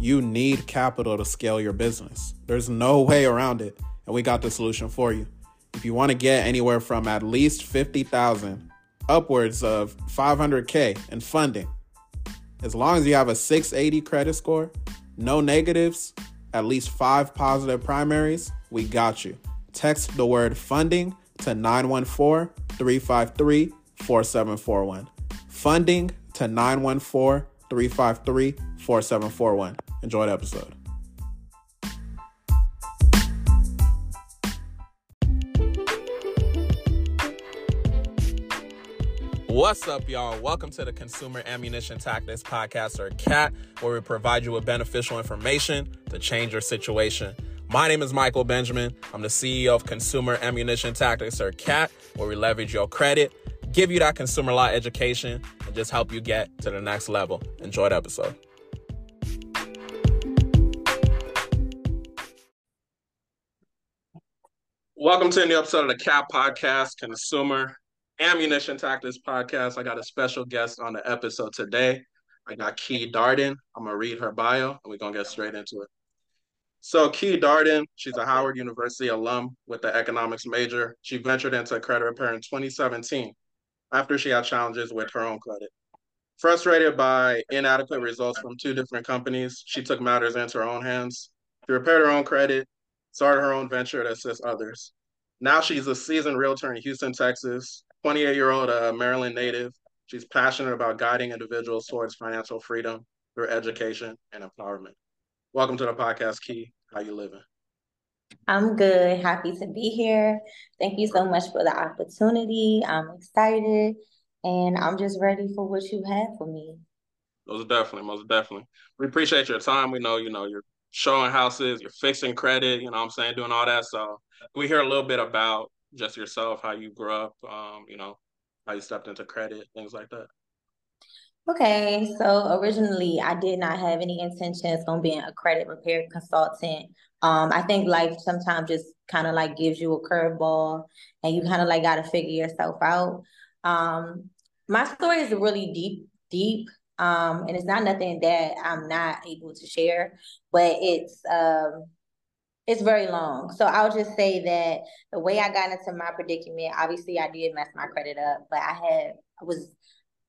You need capital to scale your business. There's no way around it, and we got the solution for you. If you want to get anywhere from at least 50,000 upwards of 500k in funding, as long as you have a 680 credit score, no negatives, at least 5 positive primaries, we got you. Text the word funding to 914 353 4741. Funding to 914 353 4741. Enjoy the episode. What's up, y'all? Welcome to the Consumer Ammunition Tactics Podcast, or CAT, where we provide you with beneficial information to change your situation. My name is Michael Benjamin. I'm the CEO of Consumer Ammunition Tactics, or CAT, where we leverage your credit, give you that consumer law education, and just help you get to the next level. Enjoy the episode. Welcome to a new episode of the CAT Podcast, Consumer Ammunition Tactics Podcast. I got a special guest on the episode today. I got Kee Darden. I'm going to read her bio and we're going to get straight into it. So Kee Darden, she's a Howard University alum with the economics major. She ventured into credit repair in 2017 after she had challenges with her own credit. Frustrated by inadequate results from two different companies, she took matters into her own hands. She repaired her own credit, started her own venture to assist others. Now she's a seasoned realtor in Houston, Texas, 28 year old uh, Maryland native. She's passionate about guiding individuals towards financial freedom through education and empowerment. Welcome to the podcast, Kee. How you living? I'm good. Happy to be here. Thank you so much for the opportunity. I'm excited and I'm just ready for what you have for me. Most definitely, most definitely. We appreciate your time. We know, you know, you're showing houses, you're fixing credit, you know I'm saying, doing all that. So we hear a little bit about just yourself, how you grew up, um, you know, how you stepped into credit, things like that. Okay, so originally I did not have any intentions on being a credit repair consultant. Um, I think life sometimes just kind of like gives you a curveball and you kind of like got to figure yourself out. Um, my story is really deep, deep. Um, and it's not nothing that I'm not able to share, but it's um it's very long. So I'll just say that the way I got into my predicament, obviously I did mess my credit up, but I had I was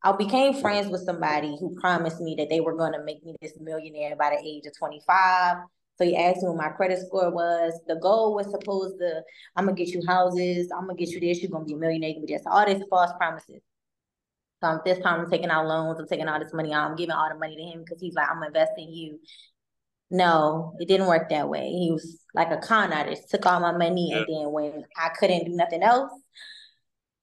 I became friends with somebody who promised me that they were going to make me this millionaire by the age of 25. So he asked me what my credit score was. The goal was supposed to, I'm gonna get you houses, I'm gonna get you this, you're gonna be a millionaire, but just all these false promises. So um, this time I'm taking out loans, I'm taking all this money out, I'm giving all the money to him because he's like, I'm investing you. No, it didn't work that way. He was like a con artist, took all my money, yeah. and then when I couldn't do nothing else,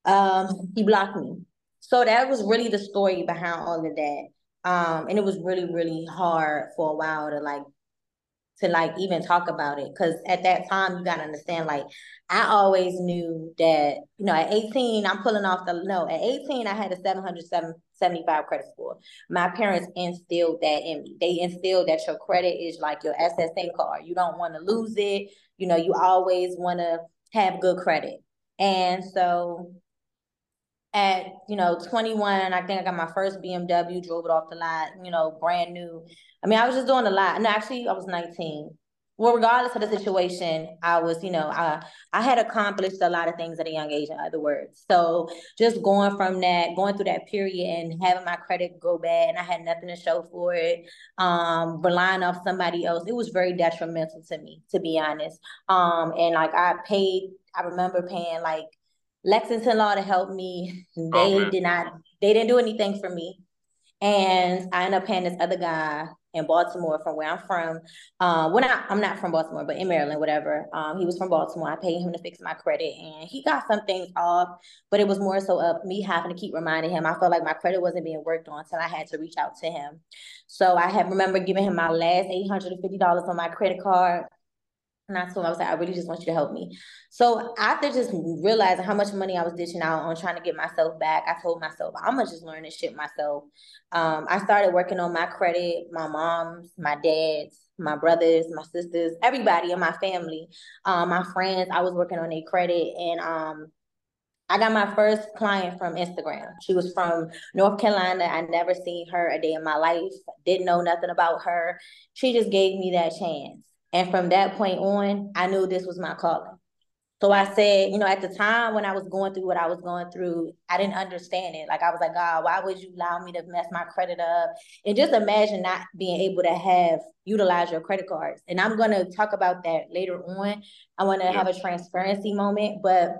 um, he blocked me. So that was really the story behind all of that. Um, and it was really, really hard for a while to like to like even talk about it. Cause at that time you gotta understand, like I always knew that, you know, at 18, I'm pulling off the no, at 18, I had a 775 credit score. My parents instilled that in me. They instilled that your credit is like your SSA card. You don't want to lose it. You know, you always want to have good credit. And so at you know 21 i think i got my first bmw drove it off the lot you know brand new. I mean i was just doing a lot. No actually i was 19 well regardless of the situation i was you know i i had accomplished a lot of things at a young age in other words. So just going from that going through that period and having my credit go bad and i had nothing to show for it um relying off somebody else it was very detrimental to me to be honest. Um and like i paid i remember paying like Lexington Law to help me. They oh, did not, they didn't do anything for me. And I ended up paying this other guy in Baltimore from where I'm from. Um, well, not, I'm not from Baltimore, but in Maryland, whatever. Um, he was from Baltimore. I paid him to fix my credit and he got some things off, but it was more so of me having to keep reminding him. I felt like my credit wasn't being worked on until I had to reach out to him. So I had remember giving him my last $850 on my credit card and I told him, I was like, I really just want you to help me. So after just realizing how much money I was dishing out on trying to get myself back, I told myself, I'm gonna just learn this shit myself. Um, I started working on my credit, my mom's, my dad's, my brothers, my sisters, everybody in my family, um, my friends, I was working on their credit. And um, I got my first client from Instagram. She was from North Carolina. I never seen her a day in my life. Didn't know nothing about her. She just gave me that chance. And from that point on, I knew this was my calling. So I said, you know, at the time when I was going through what I was going through, I didn't understand it. Like I was like, God, why would you allow me to mess my credit up? And just imagine not being able to have utilize your credit cards. And I'm gonna talk about that later on. I want to yeah. have a transparency moment, but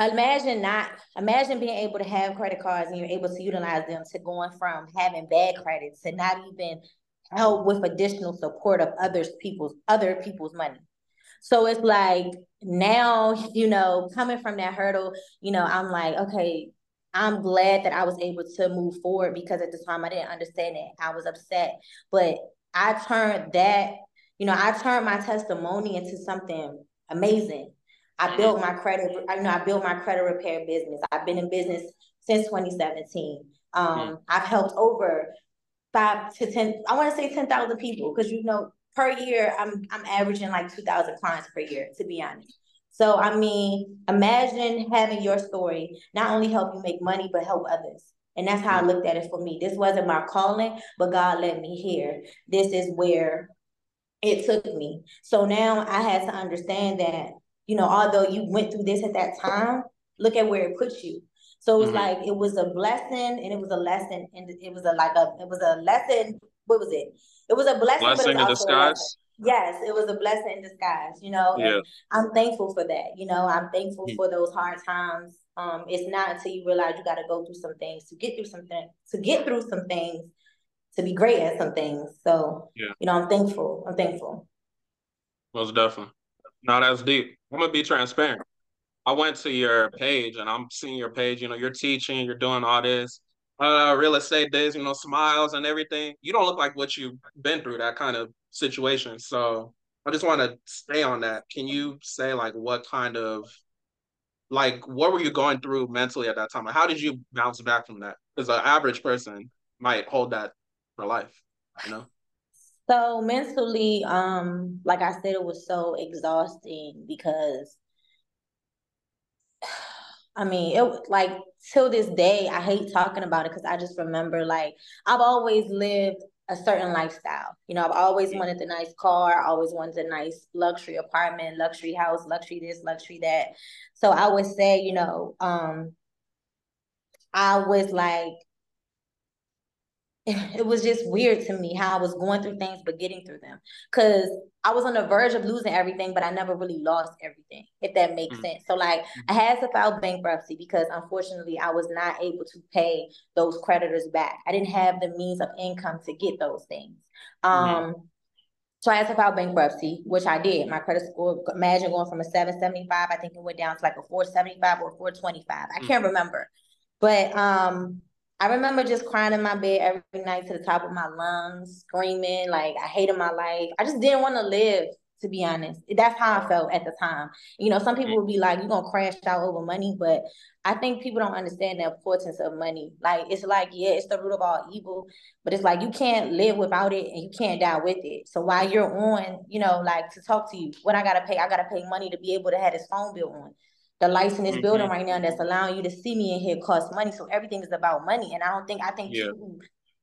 imagine not imagine being able to have credit cards and you're able to utilize them to going from having bad credit to not even help with additional support of others people's other people's money. So it's like now, you know, coming from that hurdle, you know, I'm like, okay, I'm glad that I was able to move forward because at the time I didn't understand it. I was upset. But I turned that, you know, I turned my testimony into something amazing. I mm-hmm. built my credit, I you know, I built my credit repair business. I've been in business since 2017. Um, mm-hmm. I've helped over five to ten, I want to say 10,000 people because you know, per year, I'm I'm averaging like 2,000 clients per year, to be honest. So I mean, imagine having your story not only help you make money, but help others. And that's how I looked at it for me. This wasn't my calling, but God led me here. This is where it took me. So now I had to understand that, you know, although you went through this at that time, look at where it puts you. So it was mm-hmm. like it was a blessing and it was a lesson and it was a like a it was a lesson. What was it? it was a blessing, blessing in disguise. Yes, it was a blessing in disguise, you know. Yeah. I'm thankful for that. You know, I'm thankful yeah. for those hard times. Um, it's not until you realize you gotta go through some things to get through something to get through some things to be great at some things. So yeah. you know, I'm thankful. I'm thankful. Most definitely. Now that's deep. I'm gonna be transparent. I went to your page and I'm seeing your page, you know, you're teaching, you're doing all this uh, real estate days, you know, smiles and everything. You don't look like what you've been through that kind of situation. So I just want to stay on that. Can you say like what kind of like what were you going through mentally at that time? Like, how did you bounce back from that? Because an average person might hold that for life, you know. So mentally, um, like I said, it was so exhausting because I mean, it like till this day, I hate talking about it because I just remember like I've always lived a certain lifestyle. You know, I've always wanted the nice car, always wanted a nice luxury apartment, luxury house, luxury this, luxury that. So I would say, you know, um, I was like it was just weird to me how I was going through things but getting through them. Cause I was on the verge of losing everything, but I never really lost everything, if that makes mm-hmm. sense. So like mm-hmm. I had to file bankruptcy because unfortunately I was not able to pay those creditors back. I didn't have the means of income to get those things. Mm-hmm. Um so I had to file bankruptcy, which I did. My credit score, imagine going from a 775, I think it went down to like a 475 or 425. I can't mm-hmm. remember. But um I remember just crying in my bed every night to the top of my lungs, screaming like I hated my life. I just didn't want to live, to be honest. That's how I felt at the time. You know, some people mm. would be like, "You're gonna crash out over money," but I think people don't understand the importance of money. Like it's like, yeah, it's the root of all evil, but it's like you can't live without it and you can't die with it. So while you're on, you know, like to talk to you, what I gotta pay, I gotta pay money to be able to have this phone bill on the lights in this mm-hmm. building right now that's allowing you to see me in here costs money. So everything is about money. And I don't think I think yeah. people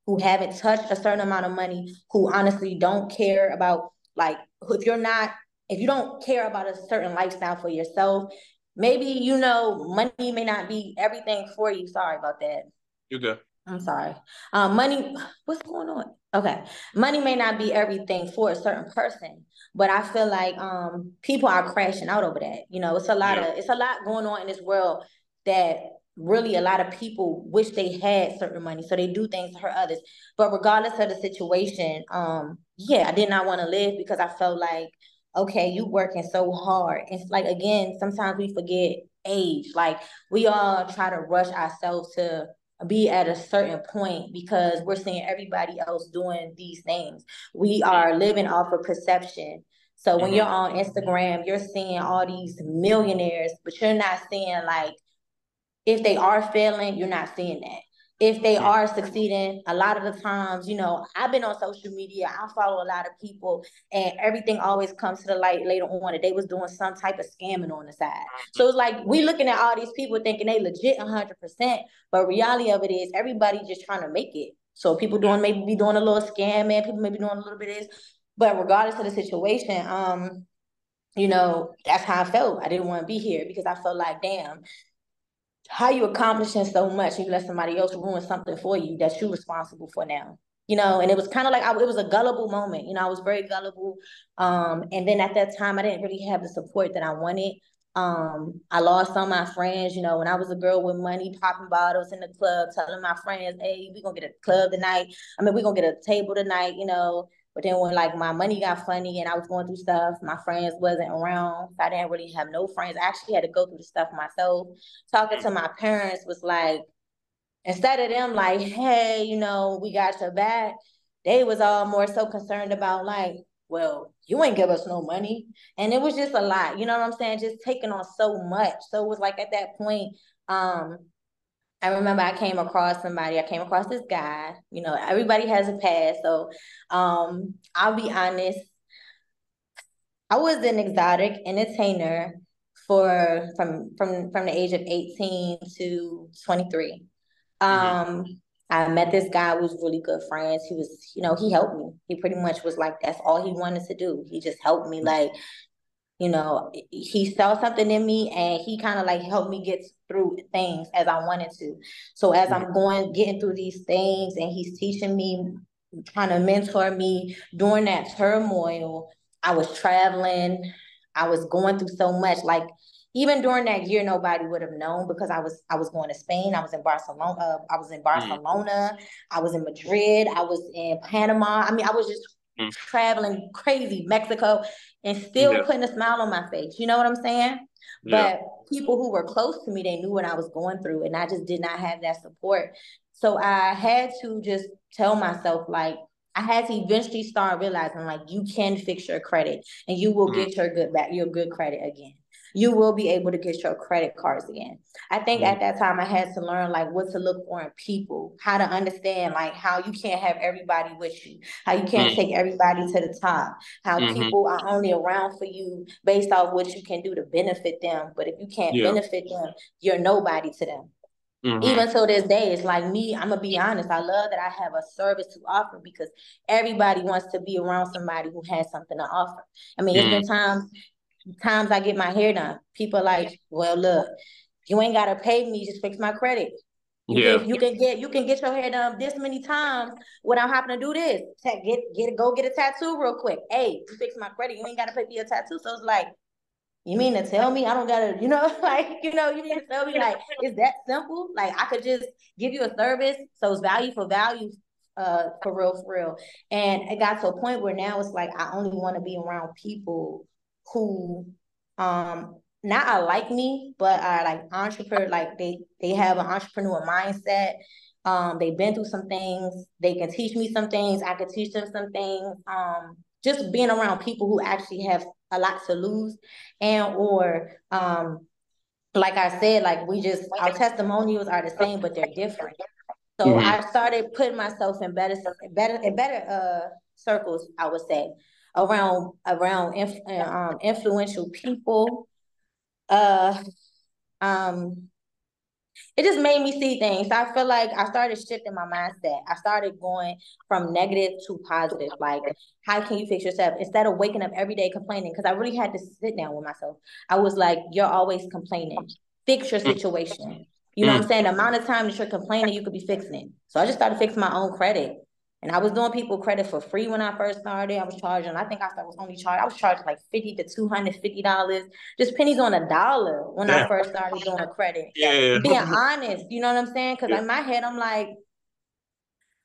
who, who haven't touched a certain amount of money, who honestly don't care about like if you're not if you don't care about a certain lifestyle for yourself, maybe you know money may not be everything for you. Sorry about that. You're good. I'm sorry. Um, money, what's going on? Okay. Money may not be everything for a certain person, but I feel like um people are crashing out over that. You know, it's a lot yeah. of it's a lot going on in this world that really a lot of people wish they had certain money. So they do things to hurt others. But regardless of the situation, um, yeah, I did not want to live because I felt like, okay, you working so hard. It's like again, sometimes we forget age. Like we all try to rush ourselves to be at a certain point because we're seeing everybody else doing these things. We are living off of perception. So when mm-hmm. you're on Instagram, you're seeing all these millionaires, but you're not seeing like if they are failing, you're not seeing that. If they are succeeding, a lot of the times, you know, I've been on social media, I follow a lot of people, and everything always comes to the light later on that they was doing some type of scamming on the side. So it's like we looking at all these people thinking they legit 100%, but reality of it is everybody just trying to make it. So people doing maybe be doing a little scam scamming, people maybe doing a little bit of this, but regardless of the situation, um, you know, that's how I felt. I didn't want to be here because I felt like, damn, how you accomplishing so much you let somebody else ruin something for you that you're responsible for now you know? And it was kind of like I, it was a gullible moment you know? I was very gullible um and then at that time i didn't really have the support that i wanted. Um i lost some of my friends you know? When i was a girl with money popping bottles in the club telling my friends hey we're gonna get a club tonight. I mean we're gonna get a table tonight you know but then when like my money got funny and I was going through stuff, my friends wasn't around. So I didn't really have no friends. I actually had to go through the stuff myself. Talking to my parents was like, instead of them like, hey, you know, we got your back, they was all more so concerned about like, well, you ain't give us no money. And it was just a lot, you know what I'm saying? Just taking on so much. So it was like at that point, um, I remember I came across somebody, I came across this guy, you know, everybody has a past. So um, I'll be honest. I was an exotic entertainer for from from from the age of 18 to 23. Mm-hmm. Um, I met this guy who was really good friends. He was, you know, he helped me. He pretty much was like, that's all he wanted to do. He just helped me. Like, you know, he saw something in me and he kind of like helped me get through things as I wanted to. So as I'm going, getting through these things and he's teaching me, trying to mentor me during that turmoil, I was traveling, I was going through so much. Like even during that year, nobody would have known because I was I was going to Spain, I was in Barcelona, I was in mm. Barcelona, mm. I was in Madrid, I was in Panama. I mean, I was just mm. traveling crazy, Mexico, and still yeah. putting a smile on my face. You know what I'm saying? Yeah. But people who were close to me, they knew what I was going through, and I just did not have that support. So I had to just tell myself, like, I had to eventually start realizing, like, you can fix your credit, and you will mm-hmm. get your good back, your good credit again you will be able to get your credit cards again. I think mm-hmm. at that time I had to learn like what to look for in people, how to understand like how you can't have everybody with you, how you can't mm-hmm. take everybody to the top, how mm-hmm. people are only around for you based off what you can do to benefit them. But if you can't yeah. benefit them, you're nobody to them. Mm-hmm. Even so, this day, it's like me, I'm gonna be honest. I love that I have a service to offer because everybody wants to be around somebody who has something to offer. I mean, mm-hmm. it's been times times I get my hair done, people like, well, look, you ain't gotta pay me, just fix my credit. You yeah. Can, you can get you can get your hair done this many times without having to do this. Get get go get a tattoo real quick. Hey, you fix my credit, you ain't gotta pay for your tattoo. So it's like, you mean to tell me I don't gotta, you know, like, you know, you mean to tell me like it's that simple? Like I could just give you a service. So it's value for value uh for real, for real. And it got to a point where now it's like I only want to be around people who um not are like me, but are like entrepreneur, like they they have an entrepreneur mindset. Um, they've been through some things. They can teach me some things. I can teach them some things. Um, just being around people who actually have a lot to lose, and or um, like I said, like we just our testimonials are the same, but they're different. So mm-hmm. I started putting myself in better, better, in better uh circles. I would say around around inf, um, influential people. Uh, um, it just made me see things. I feel like I started shifting my mindset. I started going from negative to positive. Like, how can you fix yourself instead of waking up every day complaining? Because I really had to sit down with myself. I was like, "You're always complaining. Fix your situation." You know what I'm saying? The amount of time that you're complaining, you could be fixing it. So I just started fixing my own credit. And I was doing people credit for free when I first started. I was charging, I think I was only charged, I was charging like 50 to $250, just pennies on a dollar when. I first started doing credit. Yeah. Being honest, you know what I'm saying? Because yeah. in my head, I'm like,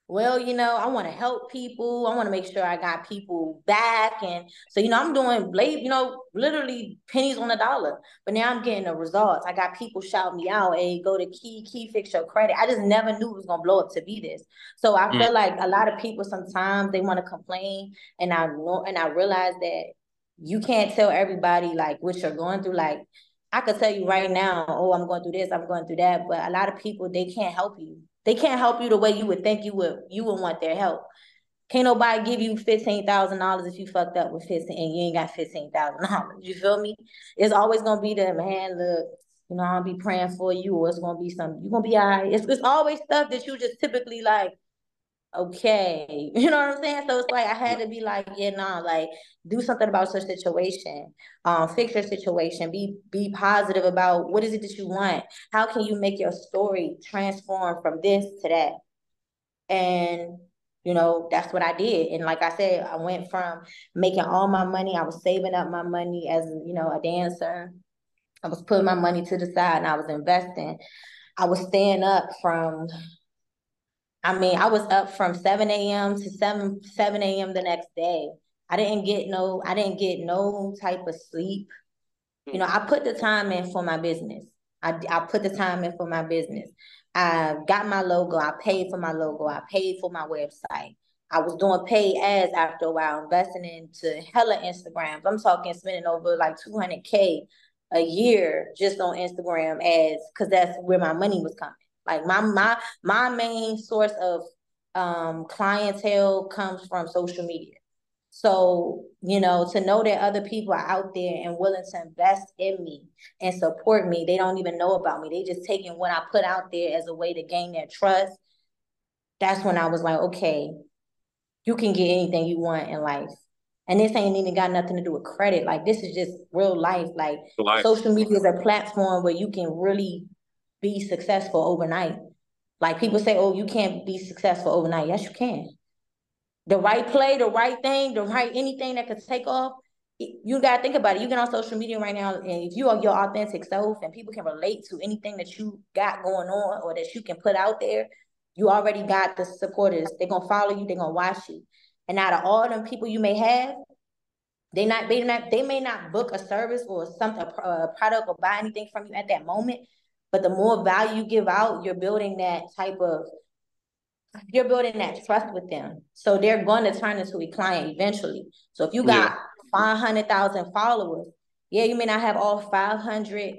well, you know, I want to help people. I want to make sure I got people back. And so, you know, I'm doing blade, you know, literally pennies on a dollar. But now I'm getting the results. I got people shouting me out, hey, go to Kee, Kee, fix your credit. I just never knew it was gonna blow up to be this. So I mm. feel like a lot of people sometimes they want to complain. And I know and I realize that you can't tell everybody like what you're going through. Like I could tell you right now, oh, I'm going through this, I'm going through that, but a lot of people they can't help you. They can't help you the way you would think you would you would want their help. Can't nobody give you fifteen thousand dollars if you fucked up with fifteen and you ain't got fifteen thousand dollars. You feel me? It's always gonna be the man, look, you know, I'll be praying for you, or it's gonna be something, you're gonna be all right. It's, it's always stuff that you just typically like, okay. You know what I'm saying? So it's like I had to be like, yeah, nah, like do something about your situation. Um, fix your situation. Be be positive about what is it that you want. How can you make your story transform from this to that? And you know, that's what I did. And like I said, I went from making all my money, I was saving up my money as, you know, a dancer. I was putting my money to the side and I was investing. I was staying up from I mean, I was up from 7 a.m. to 7 7 a.m. the next day. I didn't get no, I didn't get no type of sleep. You know, I put the time in for my business. I, I put the time in for my business. I got my logo. I paid for my logo. I paid for my website. I was doing paid ads after a while, investing into hella Instagrams. I'm talking spending over like 200K a year just on Instagram ads because that's where my money was coming. Like my my my main source of um, clientele comes from social media. So, you know, to know that other people are out there and willing to invest in me and support me, they don't even know about me. They just taking what I put out there as a way to gain their trust. That's when I was like, okay, you can get anything you want in life. And this ain't even got nothing to do with credit. Like this is just real life. Like life. social media is a platform where you can really be successful overnight. Like people say, oh, you can't be successful overnight. Yes, you can. The right play, the right thing, the right anything that could take off. You gotta think about it. You get on social media right now, and if you are your authentic self and people can relate to anything that you got going on or that you can put out there, you already got the supporters. They're gonna follow you, they're gonna watch you. And out of all them people you may have, they not they not they may not book a service or something a product or buy anything from you at that moment, but the more value you give out, you're building that type of you're building that trust with them. So they're going to turn into a client eventually. So if you got yeah. 500,000 followers, yeah, you may not have all 500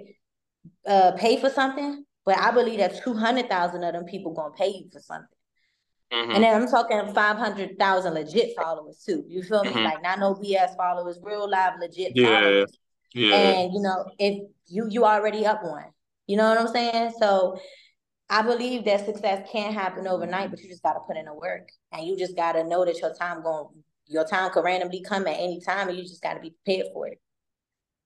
uh, pay for something, but I believe that 200,000 of them people going to pay you for something. Mm-hmm. And then I'm talking 500,000 legit followers too. You feel me? Mm-hmm. Like not no BS followers, real live legit yeah. followers. Yeah. And you know, if you you already up one. You know what I'm saying? So I believe that success can happen overnight, but you just got to put in the work, and you just got to know that your time going, your time could randomly come at any time, and you just got to be prepared for it.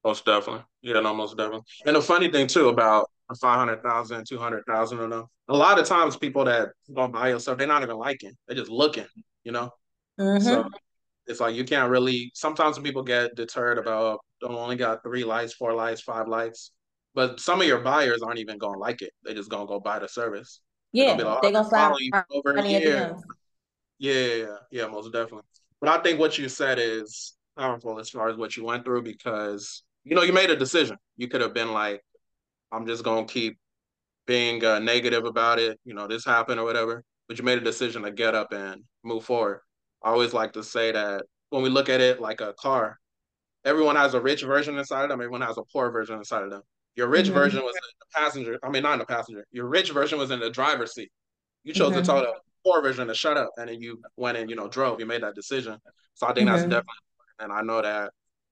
Most definitely, yeah, no, most definitely. And the funny thing too about 500,000, 200,000 of them, a lot of times people that don't buy yourself, they're not even liking, they're just looking, you know. Mm-hmm. So it's like you can't really. Sometimes when people get deterred about, don't only got three likes, four likes, five likes but some of your buyers aren't even gonna like it. They just gonna go buy the service. Yeah, they're gonna, like, oh, they gonna over here. Yeah, yeah, yeah, most definitely. But I think what you said is powerful as far as what you went through because you know you made a decision. You could have been like, I'm just gonna keep being uh, negative about it. You know, this happened or whatever. But you made a decision to get up and move forward. I always like to say that when we look at it like a car, everyone has a rich version inside of them. Everyone has a poor version inside of them. Your rich mm-hmm. version was in the passenger. I mean, not in the passenger. Your rich version was in the driver's seat. You chose mm-hmm. to tell the poor version to shut up, and then you went and you know drove. You made that decision. So I think mm-hmm. that's definitely. And I know that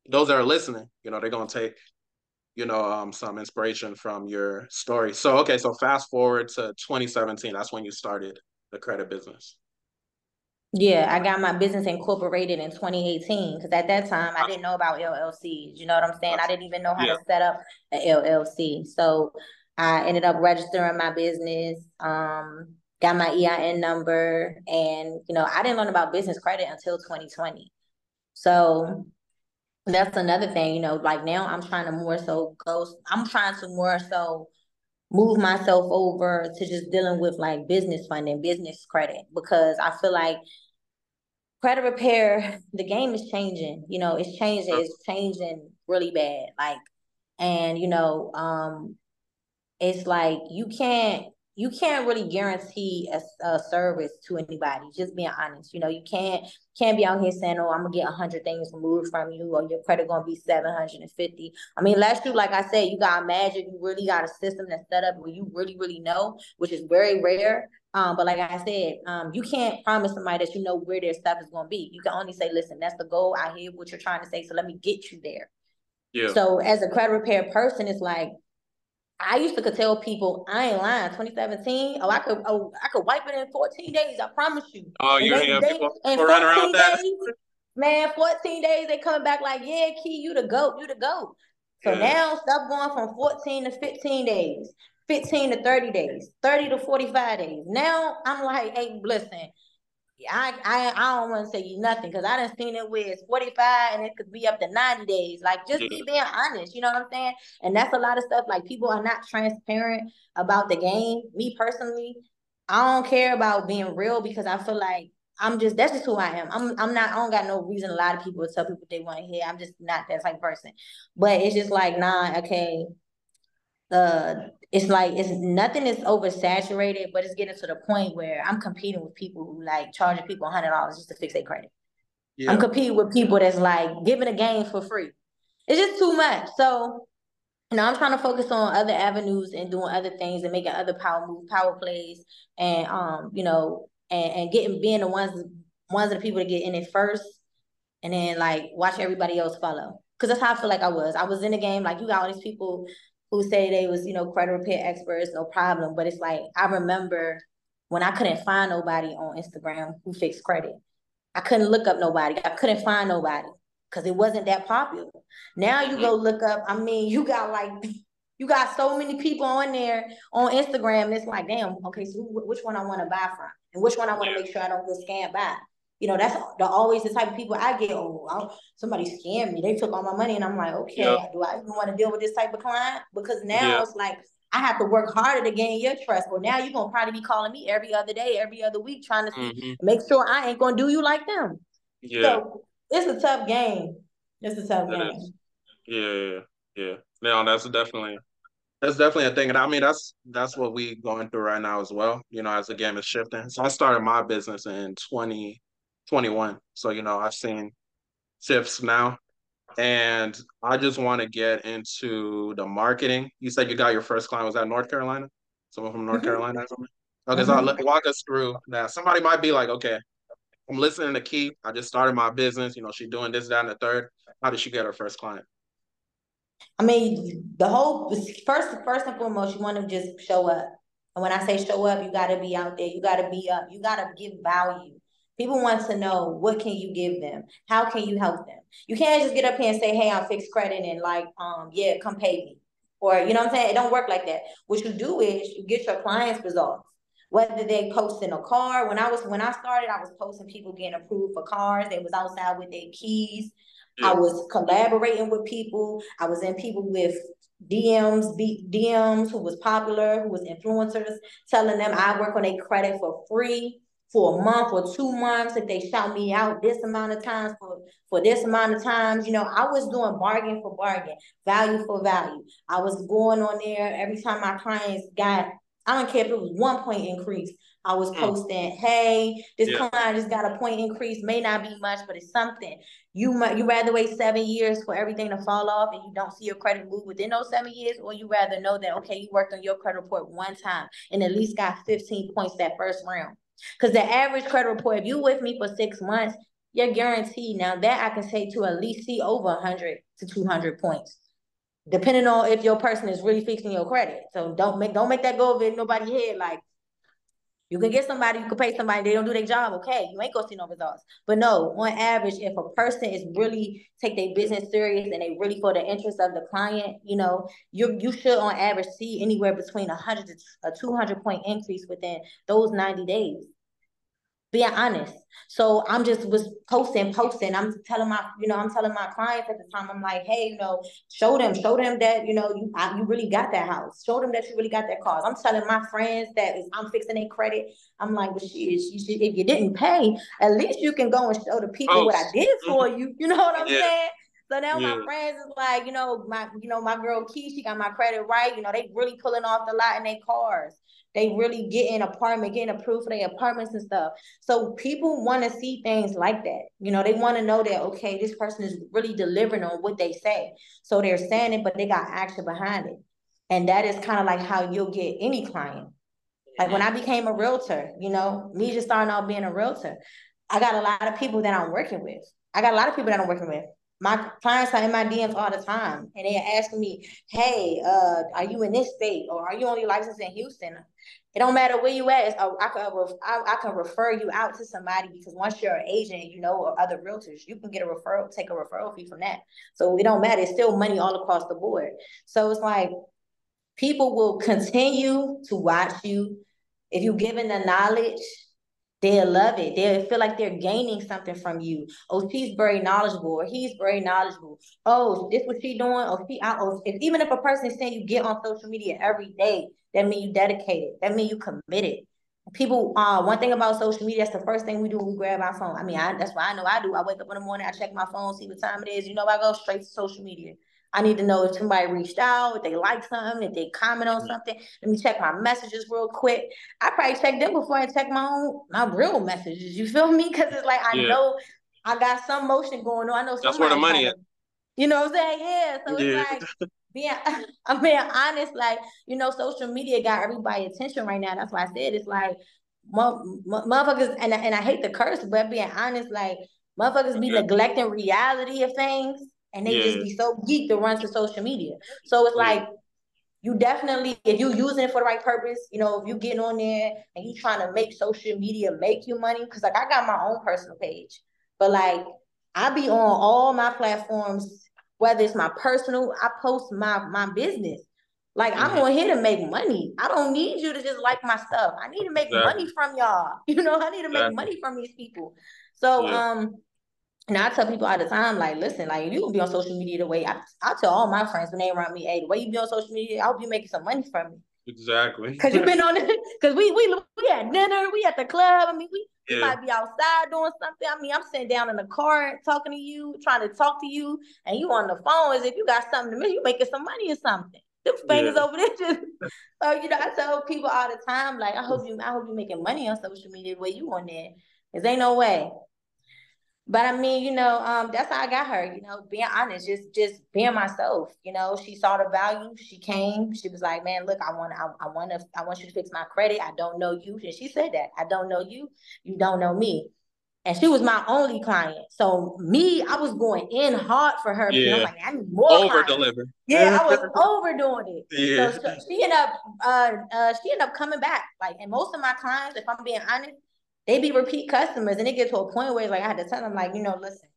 those that are listening, you know, they're gonna take, you know, um, some inspiration from your story. So okay, so fast forward to 2017. That's when you started the credit business. Yeah, I got my business incorporated in 2018 because at that time I didn't know about LLCs. You know what I'm saying? I didn't even know how yeah. to set up an LLC. So I ended up registering my business, um, got my EIN number, and you know I didn't learn about business credit until 2020. So that's another thing. You know, like now I'm trying to more so go. I'm trying to more so move myself over to just dealing with like business funding, business credit, because I feel like credit repair, the game is changing. You know, it's changing. It's changing really bad. Like, and you know, um, it's like you can't you can't really guarantee a, a, service to anybody. Just being honest, you know, you can't can't be out here saying, "Oh, I'm gonna get a hundred things removed from you," or your credit gonna be seven hundred and fifty. I mean, last year, like I said, you got magic. You really got a system that's set up where you really, really know, which is very rare. Um, but like I said, um, you can't promise somebody that you know where their stuff is gonna be. You can only say, "Listen, that's the goal. I hear what you're trying to say, so let me get you there." Yeah. So as a credit repair person, it's like I used to could tell people I ain't lying. 2017. Oh, I could oh I could wipe it in 14 days. I promise you. Oh, you hear people run around that? Man, 14 days they coming back like, yeah, Kee, you the goat, you the goat. So yeah. now stuff going from 14 to 15 days, 15 to 30 days, 30 to 45 days. Now I'm like, hey, listen, I I I don't want to say you nothing because I done seen it where it's 45 and it could be up to 90 days. Like just be being honest, you know what I'm saying? And that's a lot of stuff. Like people are not transparent about the game. Me personally, I don't care about being real because I feel like I'm just that's just who I am. I'm I'm not I don't got no reason a lot of people tell people they want to hear. I'm just not that type person. But it's just like, nah, okay. Uh it's like it's nothing is oversaturated, but it's getting to the point where I'm competing with people who like charging people hundred dollars just to fix their credit. Yeah. I'm competing with people that's like giving a game for free. It's just too much. So, you know, I'm trying to focus on other avenues and doing other things and making other power move, power plays, and um, you know, and, and getting being the ones ones of the people to get in it first, and then like watch everybody else follow. Cause that's how I feel like I was. I was in the game, like you got all these people who say they was, you know, credit repair experts, no problem. But it's like I remember when I couldn't find nobody on Instagram who fixed credit. I couldn't look up nobody. I couldn't find nobody because it wasn't that popular. Now you go look up, I mean, you got like you got so many people on there on Instagram. It's like, damn, okay, so which one I want to buy from and which one I want to make sure I don't get scammed by you know, that's the, always the type of people I get. Oh, I'll, somebody scammed me. They took all my money, and I'm like, okay, do I even want to deal with this type of client? Because now it's like I have to work harder to gain your trust. Well, now you're gonna probably be calling me every other day, every other week, trying to mm-hmm. make sure I ain't gonna do you like them. Yeah. So it's a tough game. It's a tough that game. Is. Yeah, yeah, yeah. that's definitely that's definitely a thing, and I mean that's that's what we going through right now as well. You know, as the game is shifting. So I started my business in twenty 21. So, you know, I've seen tips now. And I just want to get into the marketing. You said you got your first client. Was that North Carolina? Someone from North mm-hmm. Carolina or something? Okay, so I'll walk us through that. Somebody might be like, okay, I'm listening to Kee. I just started my business. You know, she's doing this, that, and the third. How did she get her first client? I mean, the whole first, first and foremost, you want to just show up. And when I say show up, you got to be out there. You got to be up. You got to give value. People want to know what can you give them? How can you help them? You can't just get up here and say, hey, I'm fixed credit and like, um, yeah, come pay me. Or you know what I'm saying? It don't work like that. What you do is you get your clients results. Whether they post in a car. When I was when I started, I was posting people getting approved for cars. They was outside with their keys. I was collaborating with people. I was in people with DMs, B, DMs who was popular, who was influencers, telling them I work on a credit for free for a month or two months if they shout me out this amount of times for, for this amount of times. You know, I was doing bargain for bargain, value for value. I was going on there every time my clients got, I don't care if it was one point increase. I was hmm. posting, hey, this yeah. client just got a point increase, may not be much, but it's something. You might you rather wait seven years for everything to fall off and you don't see your credit move within those seven years, or you rather know that okay, you worked on your credit report one time and at least got 15 points that first round. Because the average credit report, if you with me for six months, you're guaranteed now that I can say to at least see over 100 to 200 points, depending on if your person is really fixing your credit. So don't make don't make that go over nobody head like you can mm-hmm. get somebody, you can pay somebody, they don't do their job, okay, you ain't gonna see no results. But no, on average, if a person is really take their business serious and they really for the interest of the client, you know, you you should on average see anywhere between a hundred to a two hundred point increase within those ninety days being honest. So I'm just was posting, posting. I'm telling my, you know, I'm telling my clients at the time, I'm like, hey, you know, show them, show them that, you know, you I, you really got that house. Show them that you really got that car. I'm telling my friends that is I'm fixing their credit. I'm like, well, she you should, if you didn't pay, at least you can go and show the people oh. what I did mm-hmm. for you. You know what I'm yeah. saying? So now yeah. my friends is like, you know, my, you know, my girl Kee, she got my credit right. You know, they really pulling off the lot in their cars. They really get an apartment, getting approved for their apartments and stuff. So people want to see things like that. You know, they want to know that okay, this person is really delivering on what they say. So they're saying it, but they got action behind it. And that is kind of like how you'll get any client. Like when I became a realtor, you know, me just starting out being a realtor, I got a lot of people that I'm working with. I got a lot of people that I'm working with my clients are in my DMs all the time, and they're asking me, "Hey, uh, are you in this state, or are you only licensed in Houston?" It don't matter where you at. Oh, I can I, I can refer you out to somebody because once you're an agent, you know or other realtors, you can get a referral, take a referral fee from that. So it don't matter. It's still money all across the board. So it's like people will continue to watch you if you're given the knowledge They'll love it. They'll feel like they're gaining something from you. Oh, she's very knowledgeable, or he's very knowledgeable. Oh, this what she doing? Oh, she out. Oh, if, even if a person is saying you get on social media every day, that means you dedicated. That means you committed. People, uh, one thing about social media, that's the first thing we do we grab our phone. I mean, I, that's what I know I do. I wake up in the morning, I check my phone, see what time it is. You know, I go straight to social media. I need to know if somebody reached out, if they like something, if they comment on mm-hmm. something. Let me check my messages real quick. I probably check them before I check my own my real messages. You feel me? Because it's like I yeah. know I got some motion going on. I know that's where the money is. You know what I'm saying? Yeah. So yeah. it's like being I'm being honest, like, you know, social media got everybody attention right now. That's why I said it's like motherfuckers, and, and I hate the curse, but being honest, like motherfuckers be neglecting reality of things and they yeah. just be so geek to run to social media. So it's like you definitely, if you using it for the right purpose, you know, if you getting on there and you trying to make social media make you money, because like I got my own personal page, but like I be on all my platforms, whether it's my personal, I post my my business. Like mm-hmm. I'm on here to make money. I don't need you to just like my stuff. I need to make exactly. money from y'all. You know, I need to make exactly. money from these people. So yeah. um and I tell people all the time, like, listen, like, if you be on social media the way I, I tell all my friends when they around me, hey, the way you be on social media, I hope you making some money from me. Exactly. Cause you've been on it. Cause we we we at dinner, we at the club. I mean, we, yeah. we might be outside doing something. I mean, I'm sitting down in the car talking to you, trying to talk to you, and you on the phone as if you got something to me. You making some money or something. Them fingers yeah. over there just so you know, I tell people all the time, like, I hope you I hope you making money on social media the way you on there. Cause ain't no way. But I mean, you know, um, that's how I got her, you know, being honest, just just being myself. You know, she saw the value. She came, she was like, Man, look, I want I, I wanna I want you to fix my credit. I don't know you. And she said that. I don't know you, you don't know me. And she was my only client. So me, I was going in hard for her yeah. I'm like, I need more. Over deliver. Yeah, I was overdoing it. Yeah. So, so she ended up uh, uh she ended up coming back. Like, and most of my clients, if I'm being honest, they be repeat customers and it get to a point where like I had to tell them like, you know, listen,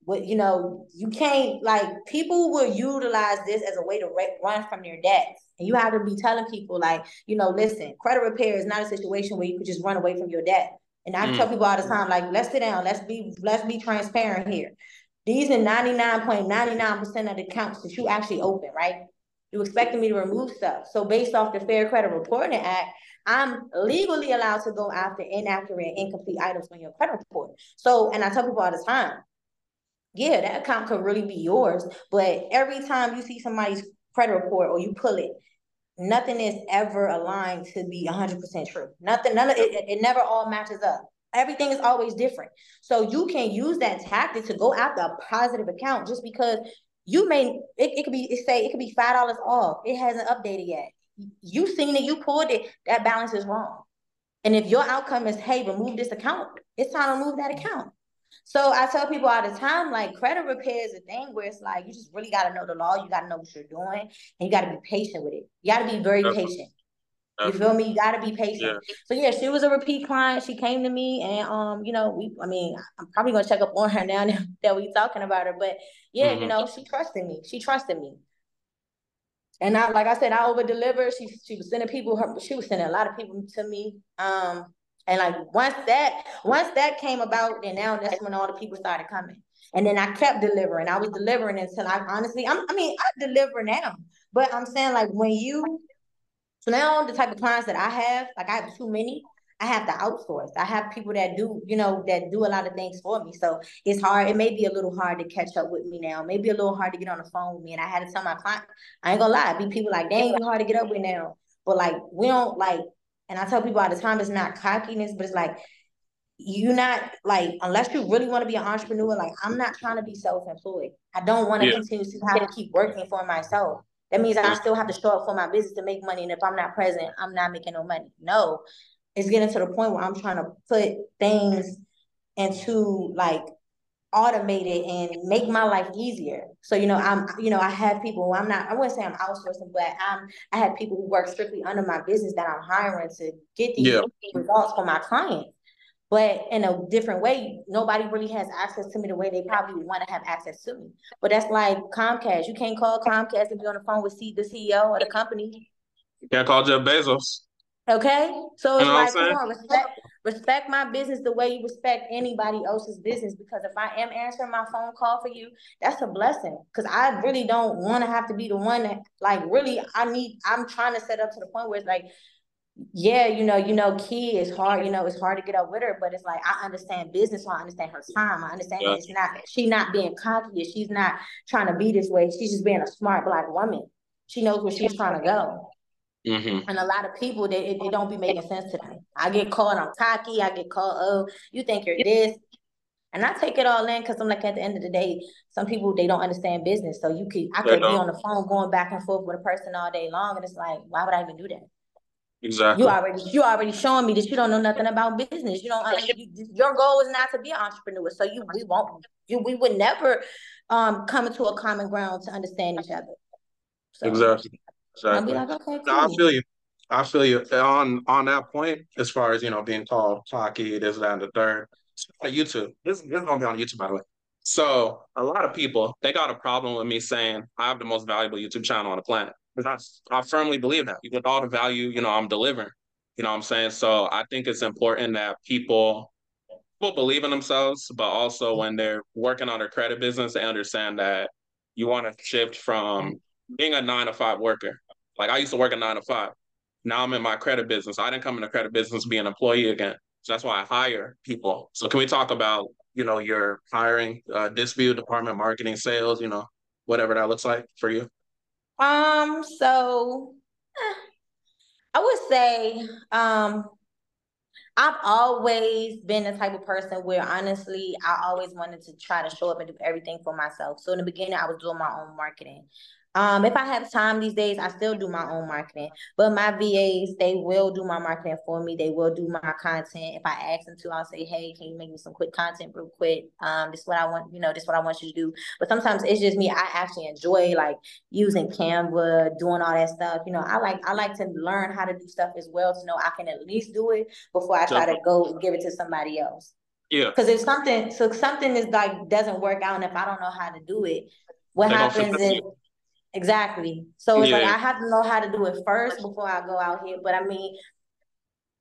what you know, you can't like people will utilize this as a way to run from their debts. And you have to be telling people like, you know, listen, credit repair is not a situation where you could just run away from your debt. And I mm. tell people all the time, like, let's sit down, let's be let's be transparent here. These are 99.99% of the accounts that you actually open, right? You expecting me to remove stuff. So based off the Fair Credit Reporting Act, I'm legally allowed to go after inaccurate, incomplete items on your credit report. So, and I tell people all the time, yeah, that account could really be yours, but every time you see somebody's credit report or you pull it, nothing is ever aligned to be 100% true. Nothing, none of it, it never all matches up. Everything is always different. So you can use that tactic to go after a positive account just because you may it, it could be say it could be five dollars off. It hasn't updated yet you seen it, you pulled it, that balance is wrong. And if your outcome is, hey, remove this account, it's time to remove that account. So I tell people all the time, like credit repair is a thing where it's like you just really got to know the law, you got to know what you're doing, and you got to be patient with it. You got to be very patient. You feel me? You got to be patient. Yeah. So yeah, she was a repeat client. She came to me, and um, you know, we. I mean, I'm probably gonna check up on her now that we talking about her, but yeah, mm-hmm. you know, she trusted me. She trusted me. And I, like I said, I over delivered. She she was sending people. Her, she was sending a lot of people to me. Um, and like once that once that came about, then now that's when all the people started coming. And then I kept delivering. I was delivering until I honestly, I'm, I mean, I deliver now. But I'm saying like when you, so now the type of clients that I have, like I have too many. I have to outsource. I have people that do, you know, that do a lot of things for me. So it's hard. It may be a little hard to catch up with me now. Maybe a little hard to get on the phone with me. And I had to tell my client, I ain't gonna lie, be people like, dang, you hard to get up with now. but like we don't like. And I tell people all the time, it's not cockiness, but it's like you're not like unless you really want to be an entrepreneur. Like I'm not trying to be self-employed. I don't want to yeah. continue to have to keep working for myself. That means I still have to show up for my business to make money. And if I'm not present, I'm not making no money. No, it's getting to the point where I'm trying to put things into like automated and make my life easier. So, you know, I'm, you know, I have people, I'm not, I wouldn't say I'm outsourcing, but I'm, I have people who work strictly under my business that I'm hiring to get these yeah. results for my clients. But in a different way, nobody really has access to me the way they probably want to have access to me. But that's like Comcast. You can't call Comcast and be on the phone with the CEO of the company. You can't call Jeff Bezos. Okay, so it's like, come on, respect, respect my business the way you respect anybody else's business. Because if I am answering my phone call for you, that's a blessing. Because I really don't want to have to be the one that, like, really, I need. I'm trying to set up to the point where it's like, yeah, you know, you know, Kee is hard. You know, it's hard to get up with her, but it's like I understand business, so I understand her time. I understand yeah. it's not she not being cocky. She's not trying to be this way. She's just being a smart black woman. She knows where she's trying to go. Mm-hmm. And a lot of people, they, it, it don't be making sense to them. I get called, I'm cocky. I get called, oh, you think you're this. And I take it all in because I'm like, at the end of the day, some people, they don't understand business. So you could, I could be on the phone going back and forth with a person all day long. And it's like, why would I even do that? Exactly. You already, you already showing me that you don't know nothing about business. You don't, you, your goal is not to be an entrepreneur. So you, we won't, you, we would never um come into a common ground to understand each other. So, exactly. Exactly. Like, okay, cool. no, I feel you. I feel you on on that point. As far as you know, being called cocky, this, that, and the third. On YouTube, this, this is gonna be on YouTube by the way. So a lot of people they got a problem with me saying I have the most valuable YouTube channel on the planet because I, I firmly believe that with all the value you know I'm delivering. You know what I'm saying? So I think it's important that people people believe in themselves, but also when they're working on their credit business, they understand that you want to shift from being a nine to five worker like I used to work a nine to five. Now I'm in my credit business. I didn't come in the credit business to be an employee again. So that's why I hire people. So can we talk about, you know, your hiring, uh, dispute department, marketing, sales, you know, whatever that looks like for you? Um, so eh, I would say um I've always been the type of person where honestly, I always wanted to try to show up and do everything for myself. So in the beginning, I was doing my own marketing. Um, if I have time these days, I still do my own marketing. But my VAs, they will do my marketing for me. They will do my content. If I ask them to, I'll say, "Hey, can you make me some quick content real quick? Um, this is what I want. You know, this is what I want you to do." But sometimes it's just me. I actually enjoy like using Canva, doing all that stuff. You know, I like I like to learn how to do stuff as well to know I can at least do it before I try to go give it to somebody else. Yeah. Because if something, so something is like doesn't work out, and if I don't know how to do it, what they happens is. Exactly. So it's yeah. like I have to know how to do it first before I go out here. But I mean,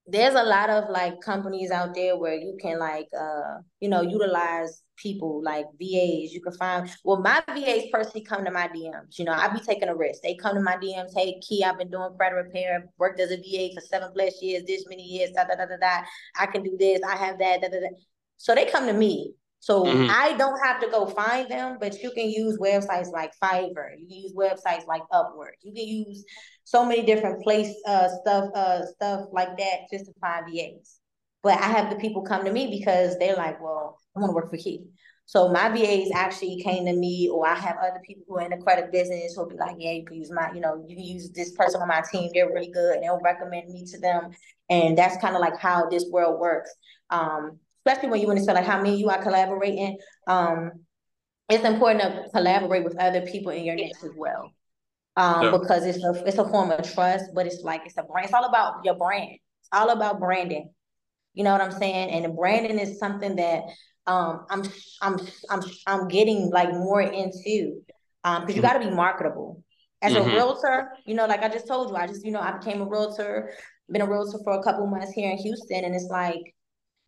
there's a lot of like companies out there where you can like uh you know utilize people like VAs. You can find well my VAs personally come to my DMs. You know, I be taking a risk. They come to my DMs, hey Kee, I've been doing credit repair, worked as a VA for seven plus years, this many years, da da da da da. I can do this, I have that, da da da. So they come to me. So mm-hmm. I don't have to go find them, but you can use websites like Fiverr. You can use websites like Upwork. You can use so many different place uh, stuff uh, stuff like that just to find VAs. But I have the people come to me because they're like, well, I want to work for Kee. So my VAs actually came to me, or I have other people who are in the credit business who'll be like, yeah, you can use my, you know, you can use this person on my team. They're really good. And they'll recommend me to them. And that's kind of like how this world works. Um, especially when you want to say like how many you are collaborating, um, it's important to collaborate with other people in your niche as well. Um, yeah. because it's a it's a form of trust, but it's like it's a brand. It's all about your brand. It's all about branding. You know what I'm saying? And the branding is something that um I'm I'm I'm I'm getting like more into. Um, because you mm-hmm. got to be marketable. As mm-hmm. a realtor, you know, like I just told you, I just, you know, I became a realtor, been a realtor for a couple months here in Houston, and it's like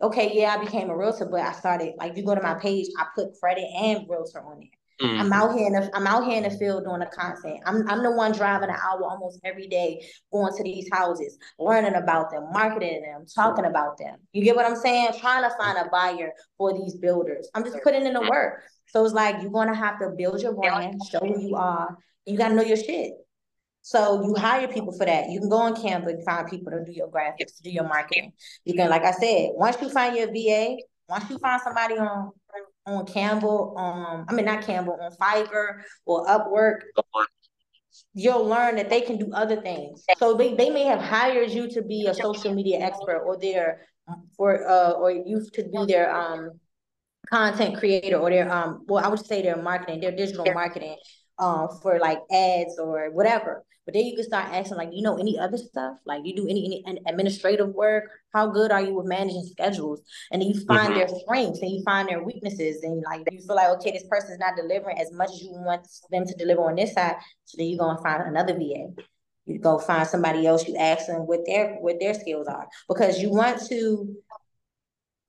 okay, yeah, I became a realtor, but I started like you go to my page, I put credit and realtor on it. Mm-hmm. I'm out here in the I'm out here in the field doing the content. I'm I'm the one driving an hour almost every day, going to these houses, learning about them, marketing them, talking about them. You get what I'm saying? Trying to find a buyer for these builders. I'm just putting in the work. So it's like you're gonna have to build your brand, show who you are. You gotta know your shit. So you hire people for that. You can go on Canva and find people to do your graphics, to do your marketing. You can, like I said, once you find your VA, once you find somebody on on Canva, um, I mean not Canva, on Fiverr or Upwork, you'll learn that they can do other things. So they, they may have hired you to be a social media expert or their for uh or you to be their um content creator or their um well I would say their marketing, their digital marketing um for like ads or whatever. But then you can start asking, like, you know, any other stuff? Like, you do any, any administrative work? How good are you with managing schedules? And then you find mm-hmm. their strengths and you find their weaknesses, and like you feel like, okay, this person's not delivering as much as you want them to deliver on this side. So then you go and find another VA. You go find somebody else. You ask them what their what their skills are because you want to.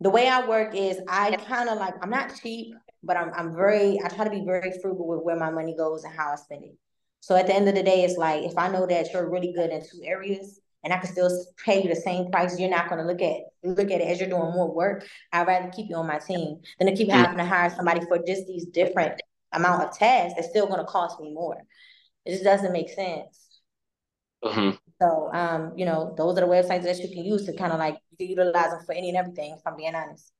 The way I work is I kind of like I'm not cheap, but I'm I'm very I try to be very frugal with where my money goes and how I spend it. So at the end of the day, it's like if I know that you're really good in two areas and I can still pay you the same price, you're not going to look at look at it as you're doing more work. I'd rather keep you on my team than to keep having to hire somebody for just these different amount of tasks that's still going to cost me more. It just doesn't make sense. Mm-hmm. So, um, you know, those are the websites that you can use to kind of like utilize them for any and everything. If I'm being honest.